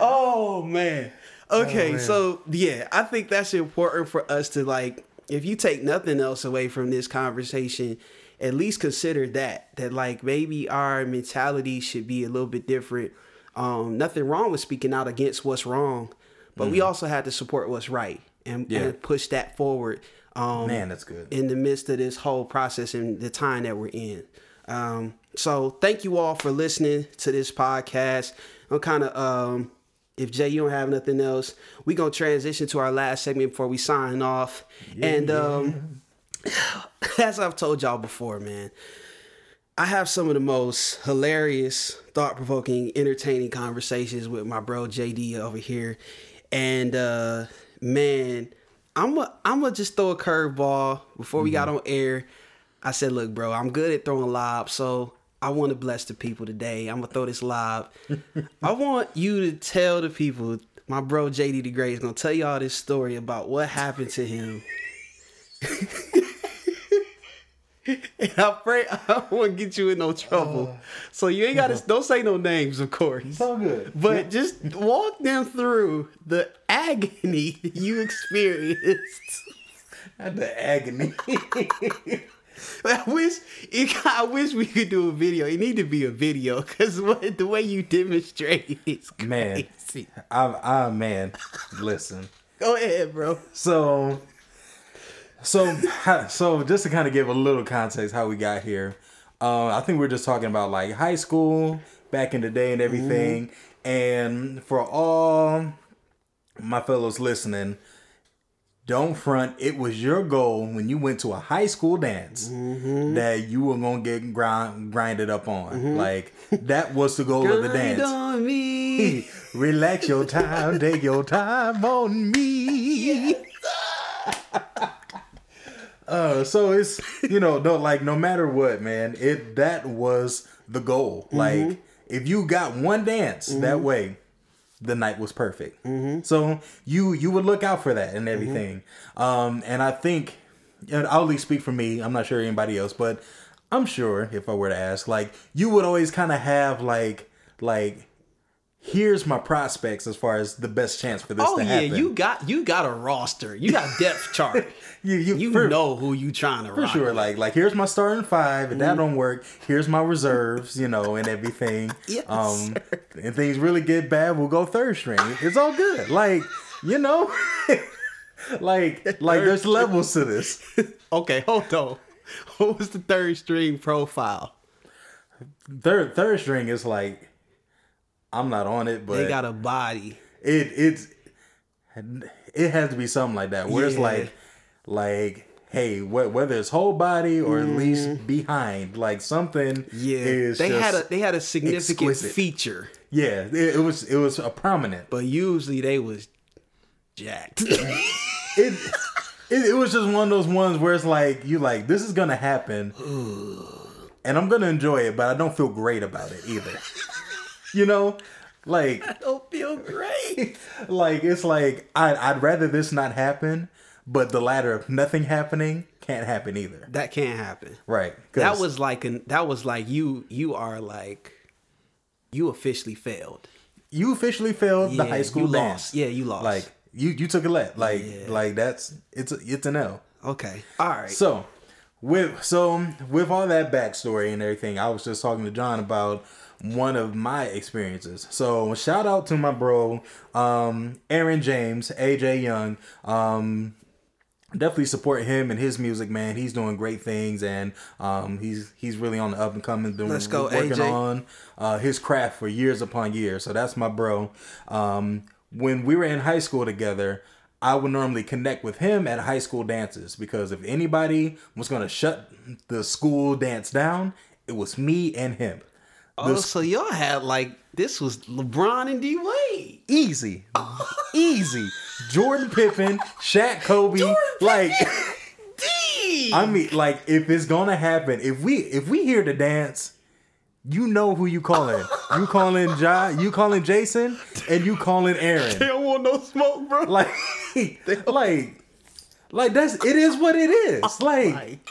Speaker 2: Oh man. Okay,
Speaker 1: man.
Speaker 2: so yeah, I think that's important for us to like if you take nothing else away from this conversation, at least consider that. That like maybe our mentality should be a little bit different. Um, nothing wrong with speaking out against what's wrong, but we also have to support what's right and,
Speaker 1: Yeah.
Speaker 2: and push that forward. Um,
Speaker 1: Man, that's good.
Speaker 2: in the midst of this whole process and the time that we're in. Um, so thank you all for listening to this podcast. I'm kind of um, if Jay, you don't have nothing else, we gonna transition to our last segment before we sign off. and um, [SIGHS] as I've told y'all before, man, I have some of the most hilarious, thought provoking, entertaining conversations with my bro JD over here. And uh man, I'm a, I'm gonna just throw a curveball before we got mm-hmm. on air. I said, look, bro, I'm good at throwing lobs, so I want to bless the people today. I'm gonna throw this lob. [LAUGHS] I want you to tell the people, my bro JD the Great is gonna tell y'all this story about what happened to him. [LAUGHS] And I pray I don't want to get you in no trouble. Uh, so you ain't got to, uh-huh. don't say no names, of course.
Speaker 1: all good.
Speaker 2: But just walk them through the agony you experienced.
Speaker 1: Not The agony. [LAUGHS]
Speaker 2: I wish, it, I wish we could do a video. It need to be a video because the way you demonstrate is
Speaker 1: man,
Speaker 2: crazy.
Speaker 1: I, I, man, listen.
Speaker 2: Go ahead, bro.
Speaker 1: So, so, [LAUGHS] so just to kind of give a little context how we got here, uh, I think we are just talking about like high school back in the day and everything. And for all my fellows listening, don't front. It was your goal when you went to a high school dance that you were gonna get grind, grinded up on. Like that was the goal of the dance. [LAUGHS] Relax your time, take your time on me. [LAUGHS] Uh, so it's you know no like no matter what man it that was the goal like if you got one dance that way the night was perfect. So you you would look out for that and everything. Um and I think and I'll at least speak for me I'm not sure anybody else but I'm sure if I were to ask like you would always kind of have like like here's my prospects as far as the best chance for this
Speaker 2: Oh
Speaker 1: to
Speaker 2: yeah, you got you got a roster. You got depth [LAUGHS] chart.
Speaker 1: you, you,
Speaker 2: You
Speaker 1: for,
Speaker 2: know who you trying to
Speaker 1: for sure.
Speaker 2: with.
Speaker 1: Like like here's my starting five. If that don't work, here's my reserves. You know, and everything. [LAUGHS]
Speaker 2: Yes,
Speaker 1: um, and things really get bad, we'll go third string. It's all good. Like you know, [LAUGHS] like like there's levels to this.
Speaker 2: Okay, hold on. What was the third string profile?
Speaker 1: Third third string is like I'm not on it, but
Speaker 2: They got a body.
Speaker 1: it it's it has to be something like that where it's like like hey wh- whether it's whole body or at least behind like something
Speaker 2: Mm. Yeah,
Speaker 1: is
Speaker 2: they had a they had a significant
Speaker 1: exquisite.
Speaker 2: feature,
Speaker 1: yeah it, it was it was a prominent
Speaker 2: but usually they was jacked. [LAUGHS]
Speaker 1: it, it it was just one of those ones where it's like you like this is gonna happen and i'm gonna enjoy it but i don't feel great about it either you know like I
Speaker 2: don't feel great. [LAUGHS]
Speaker 1: like it's like I'd, I'd rather this not happen but the latter of nothing happening can't happen either
Speaker 2: That can't happen.
Speaker 1: Right.
Speaker 2: That was like an that was like you you are like you officially failed.
Speaker 1: you officially failed the high school dance
Speaker 2: lost. Yeah, you lost.
Speaker 1: like you you took a let like
Speaker 2: Yeah.
Speaker 1: like that's it's a, it's an L
Speaker 2: Okay. All right.
Speaker 1: So, with so with all that backstory and everything, I was just talking to John about one of my experiences. So, shout out to my bro, um, Aaron James, AJ Young. Um, definitely support him and his music, man. He's doing great things, and um, he's he's really on the up and coming. Been
Speaker 2: Let's go,
Speaker 1: working
Speaker 2: AJ.
Speaker 1: on uh, his craft for years upon years. So that's my bro. Um, when we were in high school together, I would normally connect with him at high school dances because if anybody was gonna shut the school dance down, it was me and him.
Speaker 2: Oh, so y'all had like this was LeBron and D Wade.
Speaker 1: Easy, easy. Jordan Pippen, Shaq, Kobe, like. [LAUGHS]
Speaker 2: D.
Speaker 1: I mean, like if it's gonna happen, if we if we hear the dance, you know who you calling. You calling Ja, you calling Jason, and you calling Aaron.
Speaker 2: They don't want no smoke, bro.
Speaker 1: Like, [LAUGHS] like, like that's it is what it is. Oh like,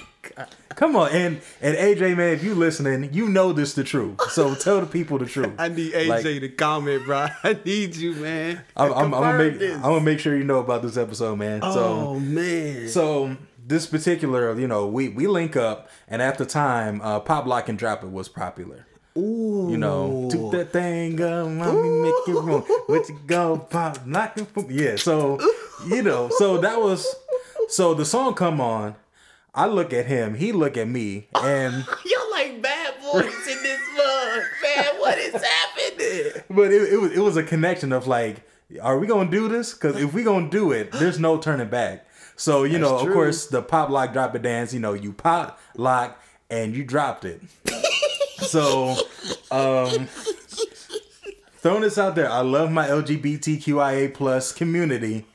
Speaker 1: come on, and and AJ man, if you listening, you know this the truth. So tell the people the truth. [LAUGHS]
Speaker 2: I need AJ
Speaker 1: Like,
Speaker 2: to comment, bro. [LAUGHS] I need you, man.
Speaker 1: I'm, I'm, I'm gonna make I'm gonna make sure you know about this episode, man. So.
Speaker 2: Oh man.
Speaker 1: So this particular, you know, we we link up, and at the time, uh, Pop Lock and Drop It was popular.
Speaker 2: Ooh.
Speaker 1: You know, toot that thing up, mommy, make it room. What you go, pop, lock it, yeah. So, you know, so that was, so the song come on. I look at him, he look at me, and [LAUGHS]
Speaker 2: Y'all like bad boys in this mug, man. What is happening?
Speaker 1: but it, it was it was a connection of like, are we gonna do this? Because if we gonna do it, there's no turning back. So you know,
Speaker 2: That's
Speaker 1: of course, the pop lock drop it dance. You know, you pop lock and you dropped it. [LAUGHS] so, um, throwing this out there, I love my LGBTQIA plus community.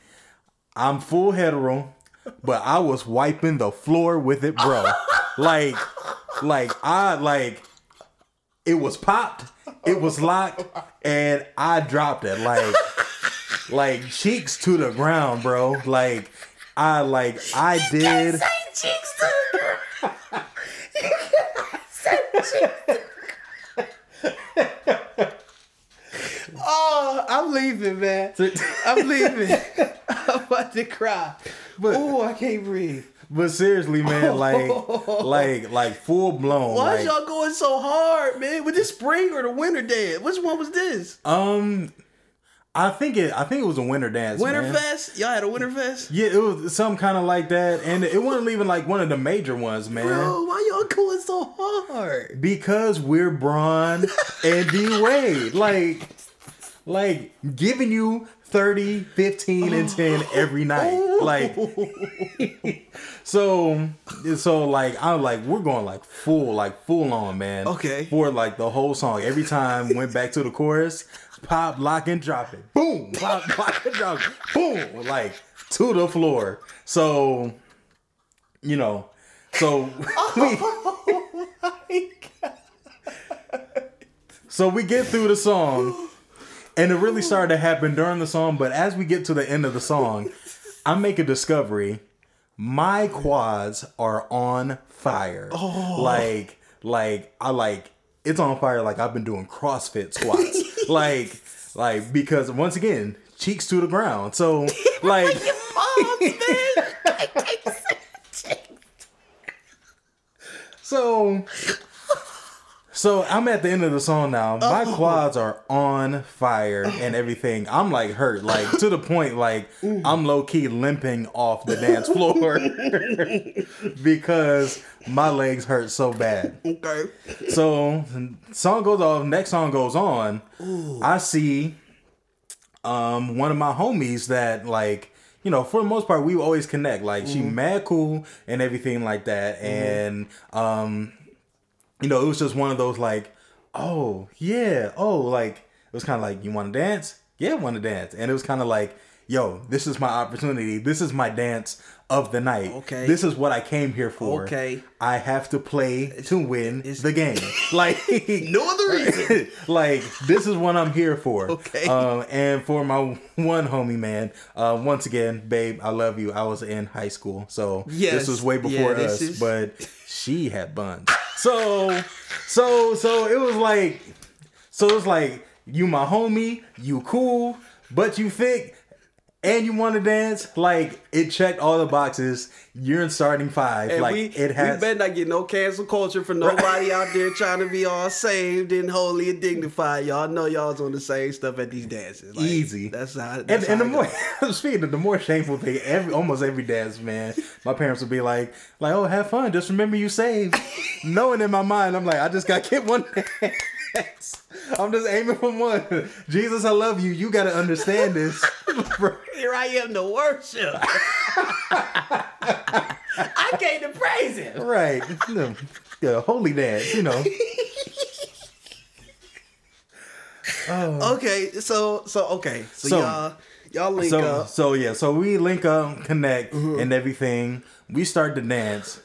Speaker 1: I'm full hetero, but I was wiping the floor with it, bro. like, like I like it was popped, it was locked, and I dropped it like like cheeks to the ground, bro. Like I like I did Say
Speaker 2: cheeks to the ground. [LAUGHS] oh, I'm leaving, man. [LAUGHS] I'm leaving. [LAUGHS] I'm about to cry.
Speaker 1: But-
Speaker 2: oh, I can't breathe.
Speaker 1: But seriously, man, [LAUGHS] like like like full blown.
Speaker 2: Why
Speaker 1: like,
Speaker 2: y'all going so hard, man? Was this spring or the winter dance? Which one was this?
Speaker 1: um I think it I think it was a winter dance. man.
Speaker 2: Winterfest? Y'all had a winter fest.
Speaker 1: Yeah, it was some kind of like that, and it wasn't even like one of the major ones, man.
Speaker 2: Bro, why y'all going so hard?
Speaker 1: Because we're Braun and D Wade. Like, like giving you 30, 15, and 10 every night. Like, [LAUGHS] so, so like, I'm like, we're going like full, like full on, man.
Speaker 2: Okay.
Speaker 1: For like the whole song. Every time went back to the chorus, pop, lock, and drop it. Boom, pop, lock, and drop it. Boom, like to the floor. So, you know, so [LAUGHS] we, oh my God. So we get through the song, and it really started to happen during the song. But as we get to the end of the song, I make a discovery. My quads are on fire. Like, like I like it's on fire. Like I've been doing CrossFit squats. [LAUGHS] like, like because once again, cheeks to the ground. So [LAUGHS] like [LAUGHS] So so I'm at the end of the song now. My
Speaker 2: Oh.
Speaker 1: quads are on fire and everything. I'm like hurt, like to the point like I'm low key limping off the dance floor [LAUGHS] because my legs hurt so bad.
Speaker 2: Okay.
Speaker 1: So song goes off, next song goes on. Ooh. I see um one of my homies that like you know, for the most part, we always connect. Like she mad cool and everything like that, and um, you know, it was just one of those like, oh yeah, oh like it was kind of like you want to dance, yeah, want to dance, and it was kind of like, yo, this is my opportunity, this is my dance of the night.
Speaker 2: Okay.
Speaker 1: this is what I came here for.
Speaker 2: Okay.
Speaker 1: I have to play to win the game. [LAUGHS] [LAUGHS] Like [LAUGHS]
Speaker 2: No other reason.
Speaker 1: like this is what I'm here for.
Speaker 2: Okay.
Speaker 1: Um, and for my one homie man, uh, once again, babe, I love you. I was in high school, so
Speaker 2: Yes.
Speaker 1: this was way before
Speaker 2: this
Speaker 1: us.
Speaker 2: is-
Speaker 1: But she had buns. So, so, so it was like, so it's like you my homie, you cool, but you thick. And you want to dance? Like it checked all the boxes. You're in starting five.
Speaker 2: And
Speaker 1: like
Speaker 2: we,
Speaker 1: it has.
Speaker 2: we better not get no cancel culture for nobody out there [LAUGHS] trying to be all saved and holy and dignified. Y'all know y'all's on the same stuff at these dances. Like,
Speaker 1: Easy.
Speaker 2: That's how.
Speaker 1: And,
Speaker 2: That's
Speaker 1: and the
Speaker 2: how
Speaker 1: more [LAUGHS] speaking of the more shameful thing, every almost every dance, man, my parents would be like, like, oh, have fun. Just remember you saved. [LAUGHS] Knowing in my mind, I'm like, I just got to get one I'm just aiming for one. Jesus, I love you. You got to understand this. [LAUGHS]
Speaker 2: Here I am to worship. [LAUGHS] I came to praise him.
Speaker 1: right. No, yeah, holy dance, you know. oh. [LAUGHS]
Speaker 2: Okay, so so okay, so,
Speaker 1: So-
Speaker 2: y'all y'all link
Speaker 1: so
Speaker 2: up.
Speaker 1: so yeah, so we link up, connect, mm-hmm. and everything. We start to dance.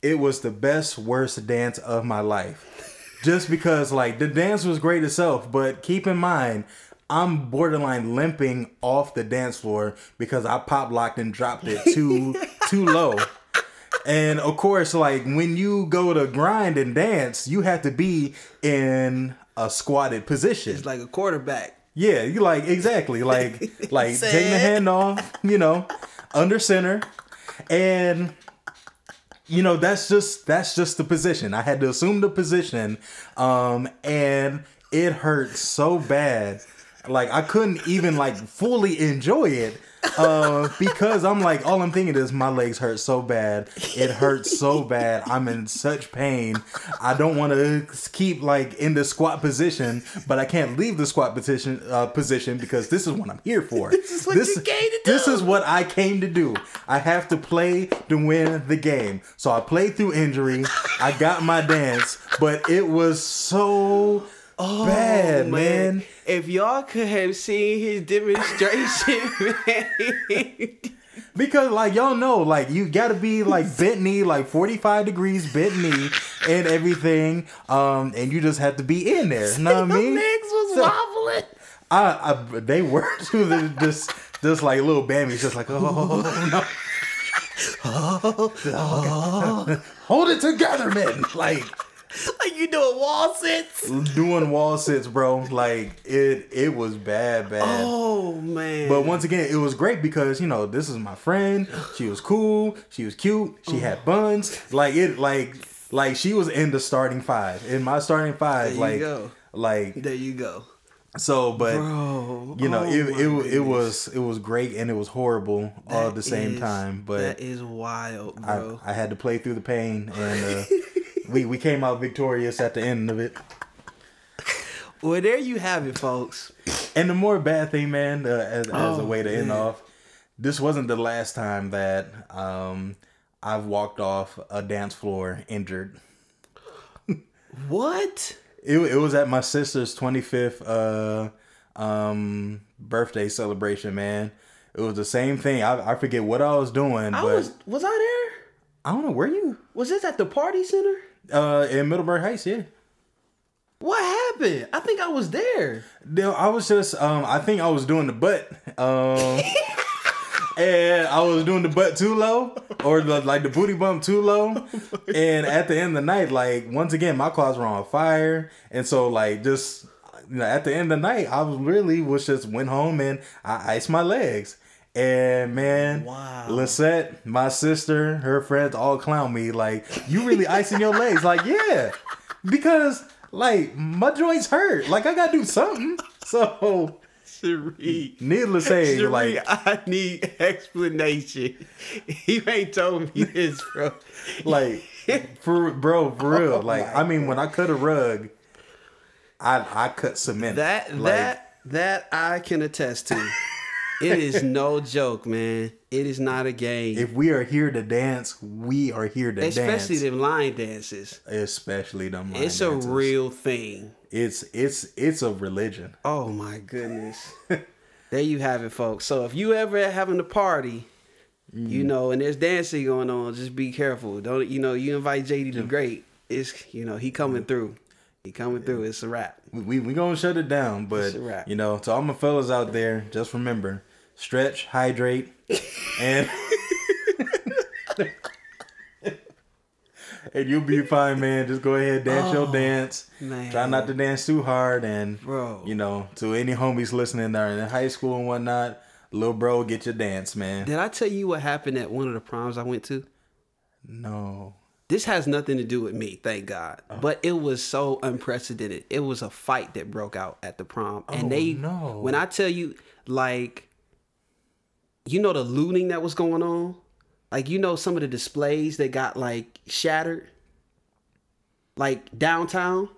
Speaker 1: It was the best, worst dance of my life. Just because like the dance was great itself, but keep in mind, I'm borderline limping off the dance floor because I pop locked and dropped it too [LAUGHS] too low. And of course, like when you go to grind and dance, you have to be in a squatted position.
Speaker 2: It's like a quarterback.
Speaker 1: Yeah, you like exactly like [LAUGHS] like taking the hand off, you know, under center, and you know that's just that's just the position. I had to assume the position, um, and it hurt so bad, like I couldn't even like fully enjoy it. Uh, because I'm like, all I'm thinking is my legs hurt so bad. It hurts so bad. I'm in such pain. I don't want to keep like in the squat position, but I can't leave the squat position uh, position because this is what I'm here for. [LAUGHS] this
Speaker 2: is what you came to
Speaker 1: This is what I came to do. I have to play to win the game. So I played through injury. I got my dance, but it was so bad, man.
Speaker 2: Oh, If y'all could have seen his demonstration, [LAUGHS] man.
Speaker 1: Because like y'all know, like you gotta be like [LAUGHS] bent knee, like 45 degrees bent knee and everything. Um, and you just have to be in there. You know what I [LAUGHS] mean?
Speaker 2: legs was
Speaker 1: So-
Speaker 2: wobbling.
Speaker 1: I, I they were to the just just like little Bambi's just like oh no. oh, Hold it together, man. Like
Speaker 2: Like you doing wall sits.
Speaker 1: doing wall sits, bro. Like it it was bad, bad.
Speaker 2: Oh man.
Speaker 1: But once again, it was great because you know this is my friend. She was cool. She was cute. She had buns. Like it, like like she was in the starting five. In my starting five,
Speaker 2: There you
Speaker 1: like
Speaker 2: go.
Speaker 1: like
Speaker 2: there you go.
Speaker 1: so. But
Speaker 2: Bro.
Speaker 1: you know,
Speaker 2: oh
Speaker 1: it it, it was it was great and it was horrible all at the same
Speaker 2: is-
Speaker 1: time. But
Speaker 2: that is wild,
Speaker 1: I,
Speaker 2: bro.
Speaker 1: I had to play through the pain and. Uh, [LAUGHS] We, we came out victorious at the end of it.
Speaker 2: well, there you have it, folks.
Speaker 1: And the more bad thing, man, uh, as, as a
Speaker 2: Oh,
Speaker 1: way to end
Speaker 2: man.
Speaker 1: off, this wasn't the last time that um, I've walked off a dance floor injured.
Speaker 2: What?
Speaker 1: It, it was at my sister's 25th uh, um, birthday celebration, man. It was the same thing. I, I forget what I was doing,
Speaker 2: I
Speaker 1: but
Speaker 2: was was I there?
Speaker 1: I don't know where you.
Speaker 2: Was this at the party center?
Speaker 1: Uh, in Middleburg Heights, yeah.
Speaker 2: What happened? I think I was there.
Speaker 1: No, I was just um I think I was doing the butt. Um [LAUGHS] and I was doing the butt too low or the, like the booty bump too low. And at the end of the night, like once again, my quads were on fire. And so like just you know, at the end of the night, I was really was just went home and I iced my legs. And man,
Speaker 2: Wow.
Speaker 1: Lisette, my sister, her friends all clown me like, "You really icing your legs?" Like, yeah, because like my joints hurt. Like I gotta do something. So,
Speaker 2: Cherie.
Speaker 1: needless to say,
Speaker 2: Cherie,
Speaker 1: like,
Speaker 2: I need explanation. You ain't told me this, bro.
Speaker 1: like for bro, for real.
Speaker 2: Oh
Speaker 1: like, I mean, when I cut a rug, I I cut cement.
Speaker 2: That
Speaker 1: Like,
Speaker 2: that that I can attest to. It is [LAUGHS] no joke, man. It is not a game.
Speaker 1: if we are here to dance, we are here to
Speaker 2: Especially
Speaker 1: dance.
Speaker 2: Especially them line dances.
Speaker 1: Especially them. line
Speaker 2: It's a real thing.
Speaker 1: It's it's it's a religion.
Speaker 2: Oh my goodness. [LAUGHS] there you have it, folks. So if you ever having a party,
Speaker 1: Mm.
Speaker 2: you know, and there's dancing going on, just be careful. Don't you know? You invite JD the Great. It's you know he coming through. He coming through. It's a wrap.
Speaker 1: We we, we gonna shut it down, but
Speaker 2: It's a wrap.
Speaker 1: you know, to all my fellas out there, just remember, stretch, hydrate, and [LAUGHS] and you'll be fine, man. Just go ahead, dance your oh, dance.
Speaker 2: Oh, man.
Speaker 1: Try not to dance too hard, and
Speaker 2: Bro.
Speaker 1: you know, to any homies listening that are in high school and whatnot, little bro, get your dance, man.
Speaker 2: Did I tell you what happened at one of the proms I went to?
Speaker 1: No.
Speaker 2: This has nothing to do with me, thank God.
Speaker 1: Oh.
Speaker 2: But it was so unprecedented. It was a fight that broke out at the prom. And
Speaker 1: Oh,
Speaker 2: they
Speaker 1: no.
Speaker 2: when I tell you, like, you know the looting that was going on? Like, you know some of the displays that got like shattered? Like downtown?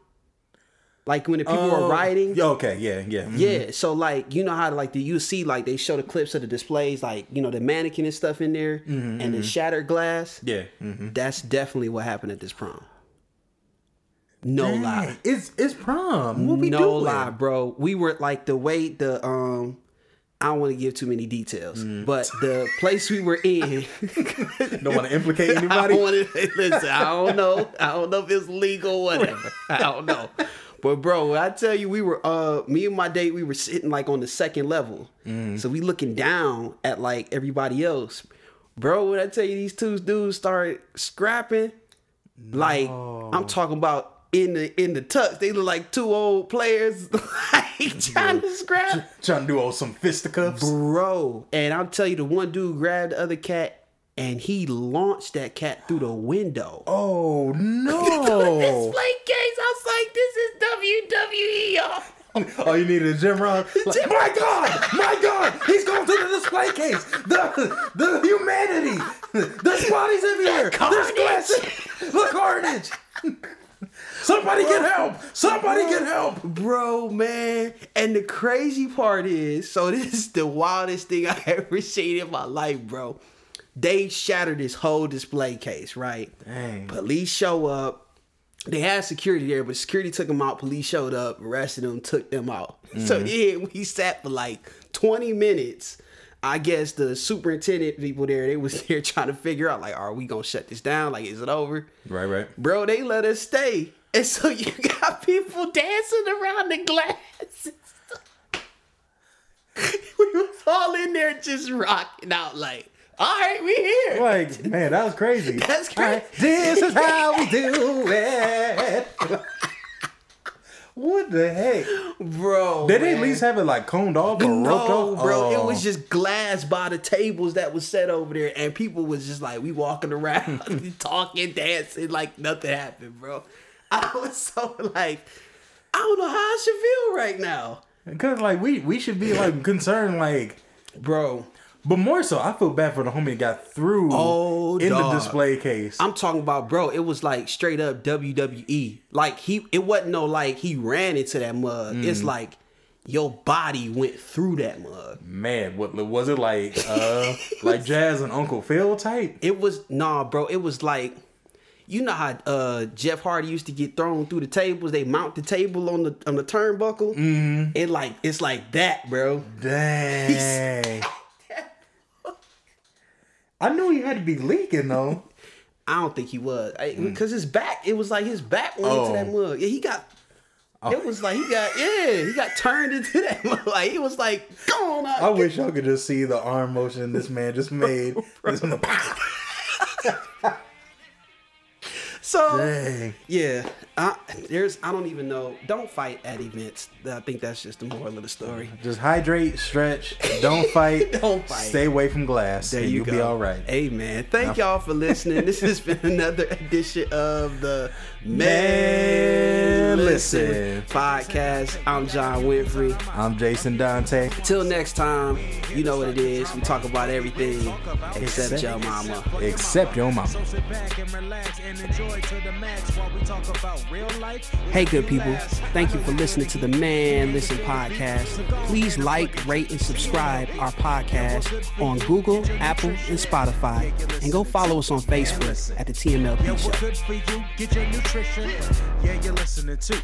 Speaker 2: Like when the people were
Speaker 1: Oh,
Speaker 2: rioting?
Speaker 1: yeah, Okay, yeah, yeah. mhm.
Speaker 2: Yeah, so like you know how like the you see like they show the clips of the displays, like you know the mannequin and stuff in there,
Speaker 1: Mm-hmm,
Speaker 2: and the shattered glass.
Speaker 1: Yeah. mhm.
Speaker 2: That's definitely what happened at this prom. No lie,
Speaker 1: It's it's prom. What we
Speaker 2: no
Speaker 1: doing?
Speaker 2: lie, bro. We were like the way the um. I don't want to give too many details,
Speaker 1: Mm.
Speaker 2: but the place we were in. [LAUGHS] [LAUGHS]
Speaker 1: Don't want to implicate
Speaker 2: I
Speaker 1: anybody.
Speaker 2: to listen. I don't know. I don't know if it's legal, whatever. I don't know. But bro, when I tell you, we were uh, me and my date, we were sitting like on the second level,
Speaker 1: Mm.
Speaker 2: so we looking down at like everybody else. Bro, when I tell you these two dudes started scrapping, like I'm talking about in the in the tux, they look like two old players [LAUGHS] like trying to scrap
Speaker 1: Trying to do all some fisticuffs.
Speaker 2: bro. And I'll tell you, the one dude grabbed the other cat and he launched that cat through the window.
Speaker 1: Oh [LAUGHS] no!
Speaker 2: Display case. I was like, this is WWE, y'all.
Speaker 1: All you need is a gym rod. Like, [LAUGHS] my God! My God! He's going to the display case. The the humanity. There's bodies everywhere. There's
Speaker 2: carnage.
Speaker 1: glasses. The carnage. Somebody get help! Somebody get help!
Speaker 2: Bro, man. And the crazy part is, so [LAUGHS] this is the wildest thing I [LAUGHS] ever seen in my life, bro. They shattered this whole display case, right?
Speaker 1: Dang.
Speaker 2: Police show up. They had security there, but security took them out. Police showed up, arrested them, took them out. [LAUGHS] So mm-hmm. yeah, we sat for like 20 minutes. I guess the superintendent people there, they was there trying to figure out like, are we gonna shut this down? Like, is it over?
Speaker 1: Right, right.
Speaker 2: Bro, they let us stay. And so you [LAUGHS] got people dancing around the glasses. [LAUGHS] we was all in there just rocking out like, all right, we here.
Speaker 1: Like, man, that was crazy. [LAUGHS]
Speaker 2: That's
Speaker 1: All right, this is how we do it. what the heck?
Speaker 2: Bro.
Speaker 1: Did they at least have it like coned off or roped
Speaker 2: No,
Speaker 1: off?
Speaker 2: bro, it
Speaker 1: Oh.
Speaker 2: was just glass by the tables that was set over there, and people was just like, we walking around, talking, dancing, like nothing happened, bro. I was so like, I don't know how I should feel right now,
Speaker 1: Cause like we we should be like concerned like,
Speaker 2: bro.
Speaker 1: but more so I feel bad for the homie that got through
Speaker 2: Oh,
Speaker 1: in
Speaker 2: dog.
Speaker 1: the display case.
Speaker 2: I'm talking about, bro. It was like straight up WWE. Like he, it wasn't no like he ran into that mug. It's
Speaker 1: Mm.
Speaker 2: like your body went through that mug.
Speaker 1: Man, what was it like? Uh, like Jazz and Uncle Phil type?
Speaker 2: It was nah, bro. It was like you know how uh, Jeff Hardy used to get thrown through the tables. They mount the table on the on the turnbuckle. Mm-hmm. It like it's like that, bro.
Speaker 1: Dang. I knew he had to be leaking though. [LAUGHS]
Speaker 2: I don't think he was because his back. It was like his back went into
Speaker 1: Oh.
Speaker 2: that mug. Yeah, he got. It was like he got yeah, he got turned into that [LAUGHS] mug. Like he was like, go on out.
Speaker 1: I wish y'all could just see the arm motion this man just made. [LAUGHS]
Speaker 2: So
Speaker 1: Dang.
Speaker 2: yeah, I, there's I don't even know. Don't fight at events. I think that's just the moral of the story.
Speaker 1: Just hydrate, stretch, don't [LAUGHS] fight,
Speaker 2: Don't fight.
Speaker 1: stay away from glass,
Speaker 2: There
Speaker 1: and
Speaker 2: you
Speaker 1: you'll
Speaker 2: go.
Speaker 1: be all right.
Speaker 2: Amen. Thank y'all for listening. This has been [LAUGHS] another edition of the Man
Speaker 1: Man
Speaker 2: Listen
Speaker 1: Listen.
Speaker 2: podcast. I'm John Winfrey.
Speaker 1: I'm Jason Dante.
Speaker 2: Till next time, you know what it is. We talk about everything except
Speaker 1: Except-
Speaker 2: your mama.
Speaker 1: Except your mama.
Speaker 3: So sit back and relax and enjoy to the max while we talk about real life.
Speaker 2: Hey, good people. Thank you for listening to the Man Listen podcast. Please like, rate, and subscribe our podcast on Google, Apple, and Spotify. And go follow us on Facebook at the TMLP
Speaker 3: What's
Speaker 2: Show.
Speaker 3: Yeah, you're listening to.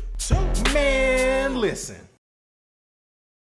Speaker 1: Man, listen.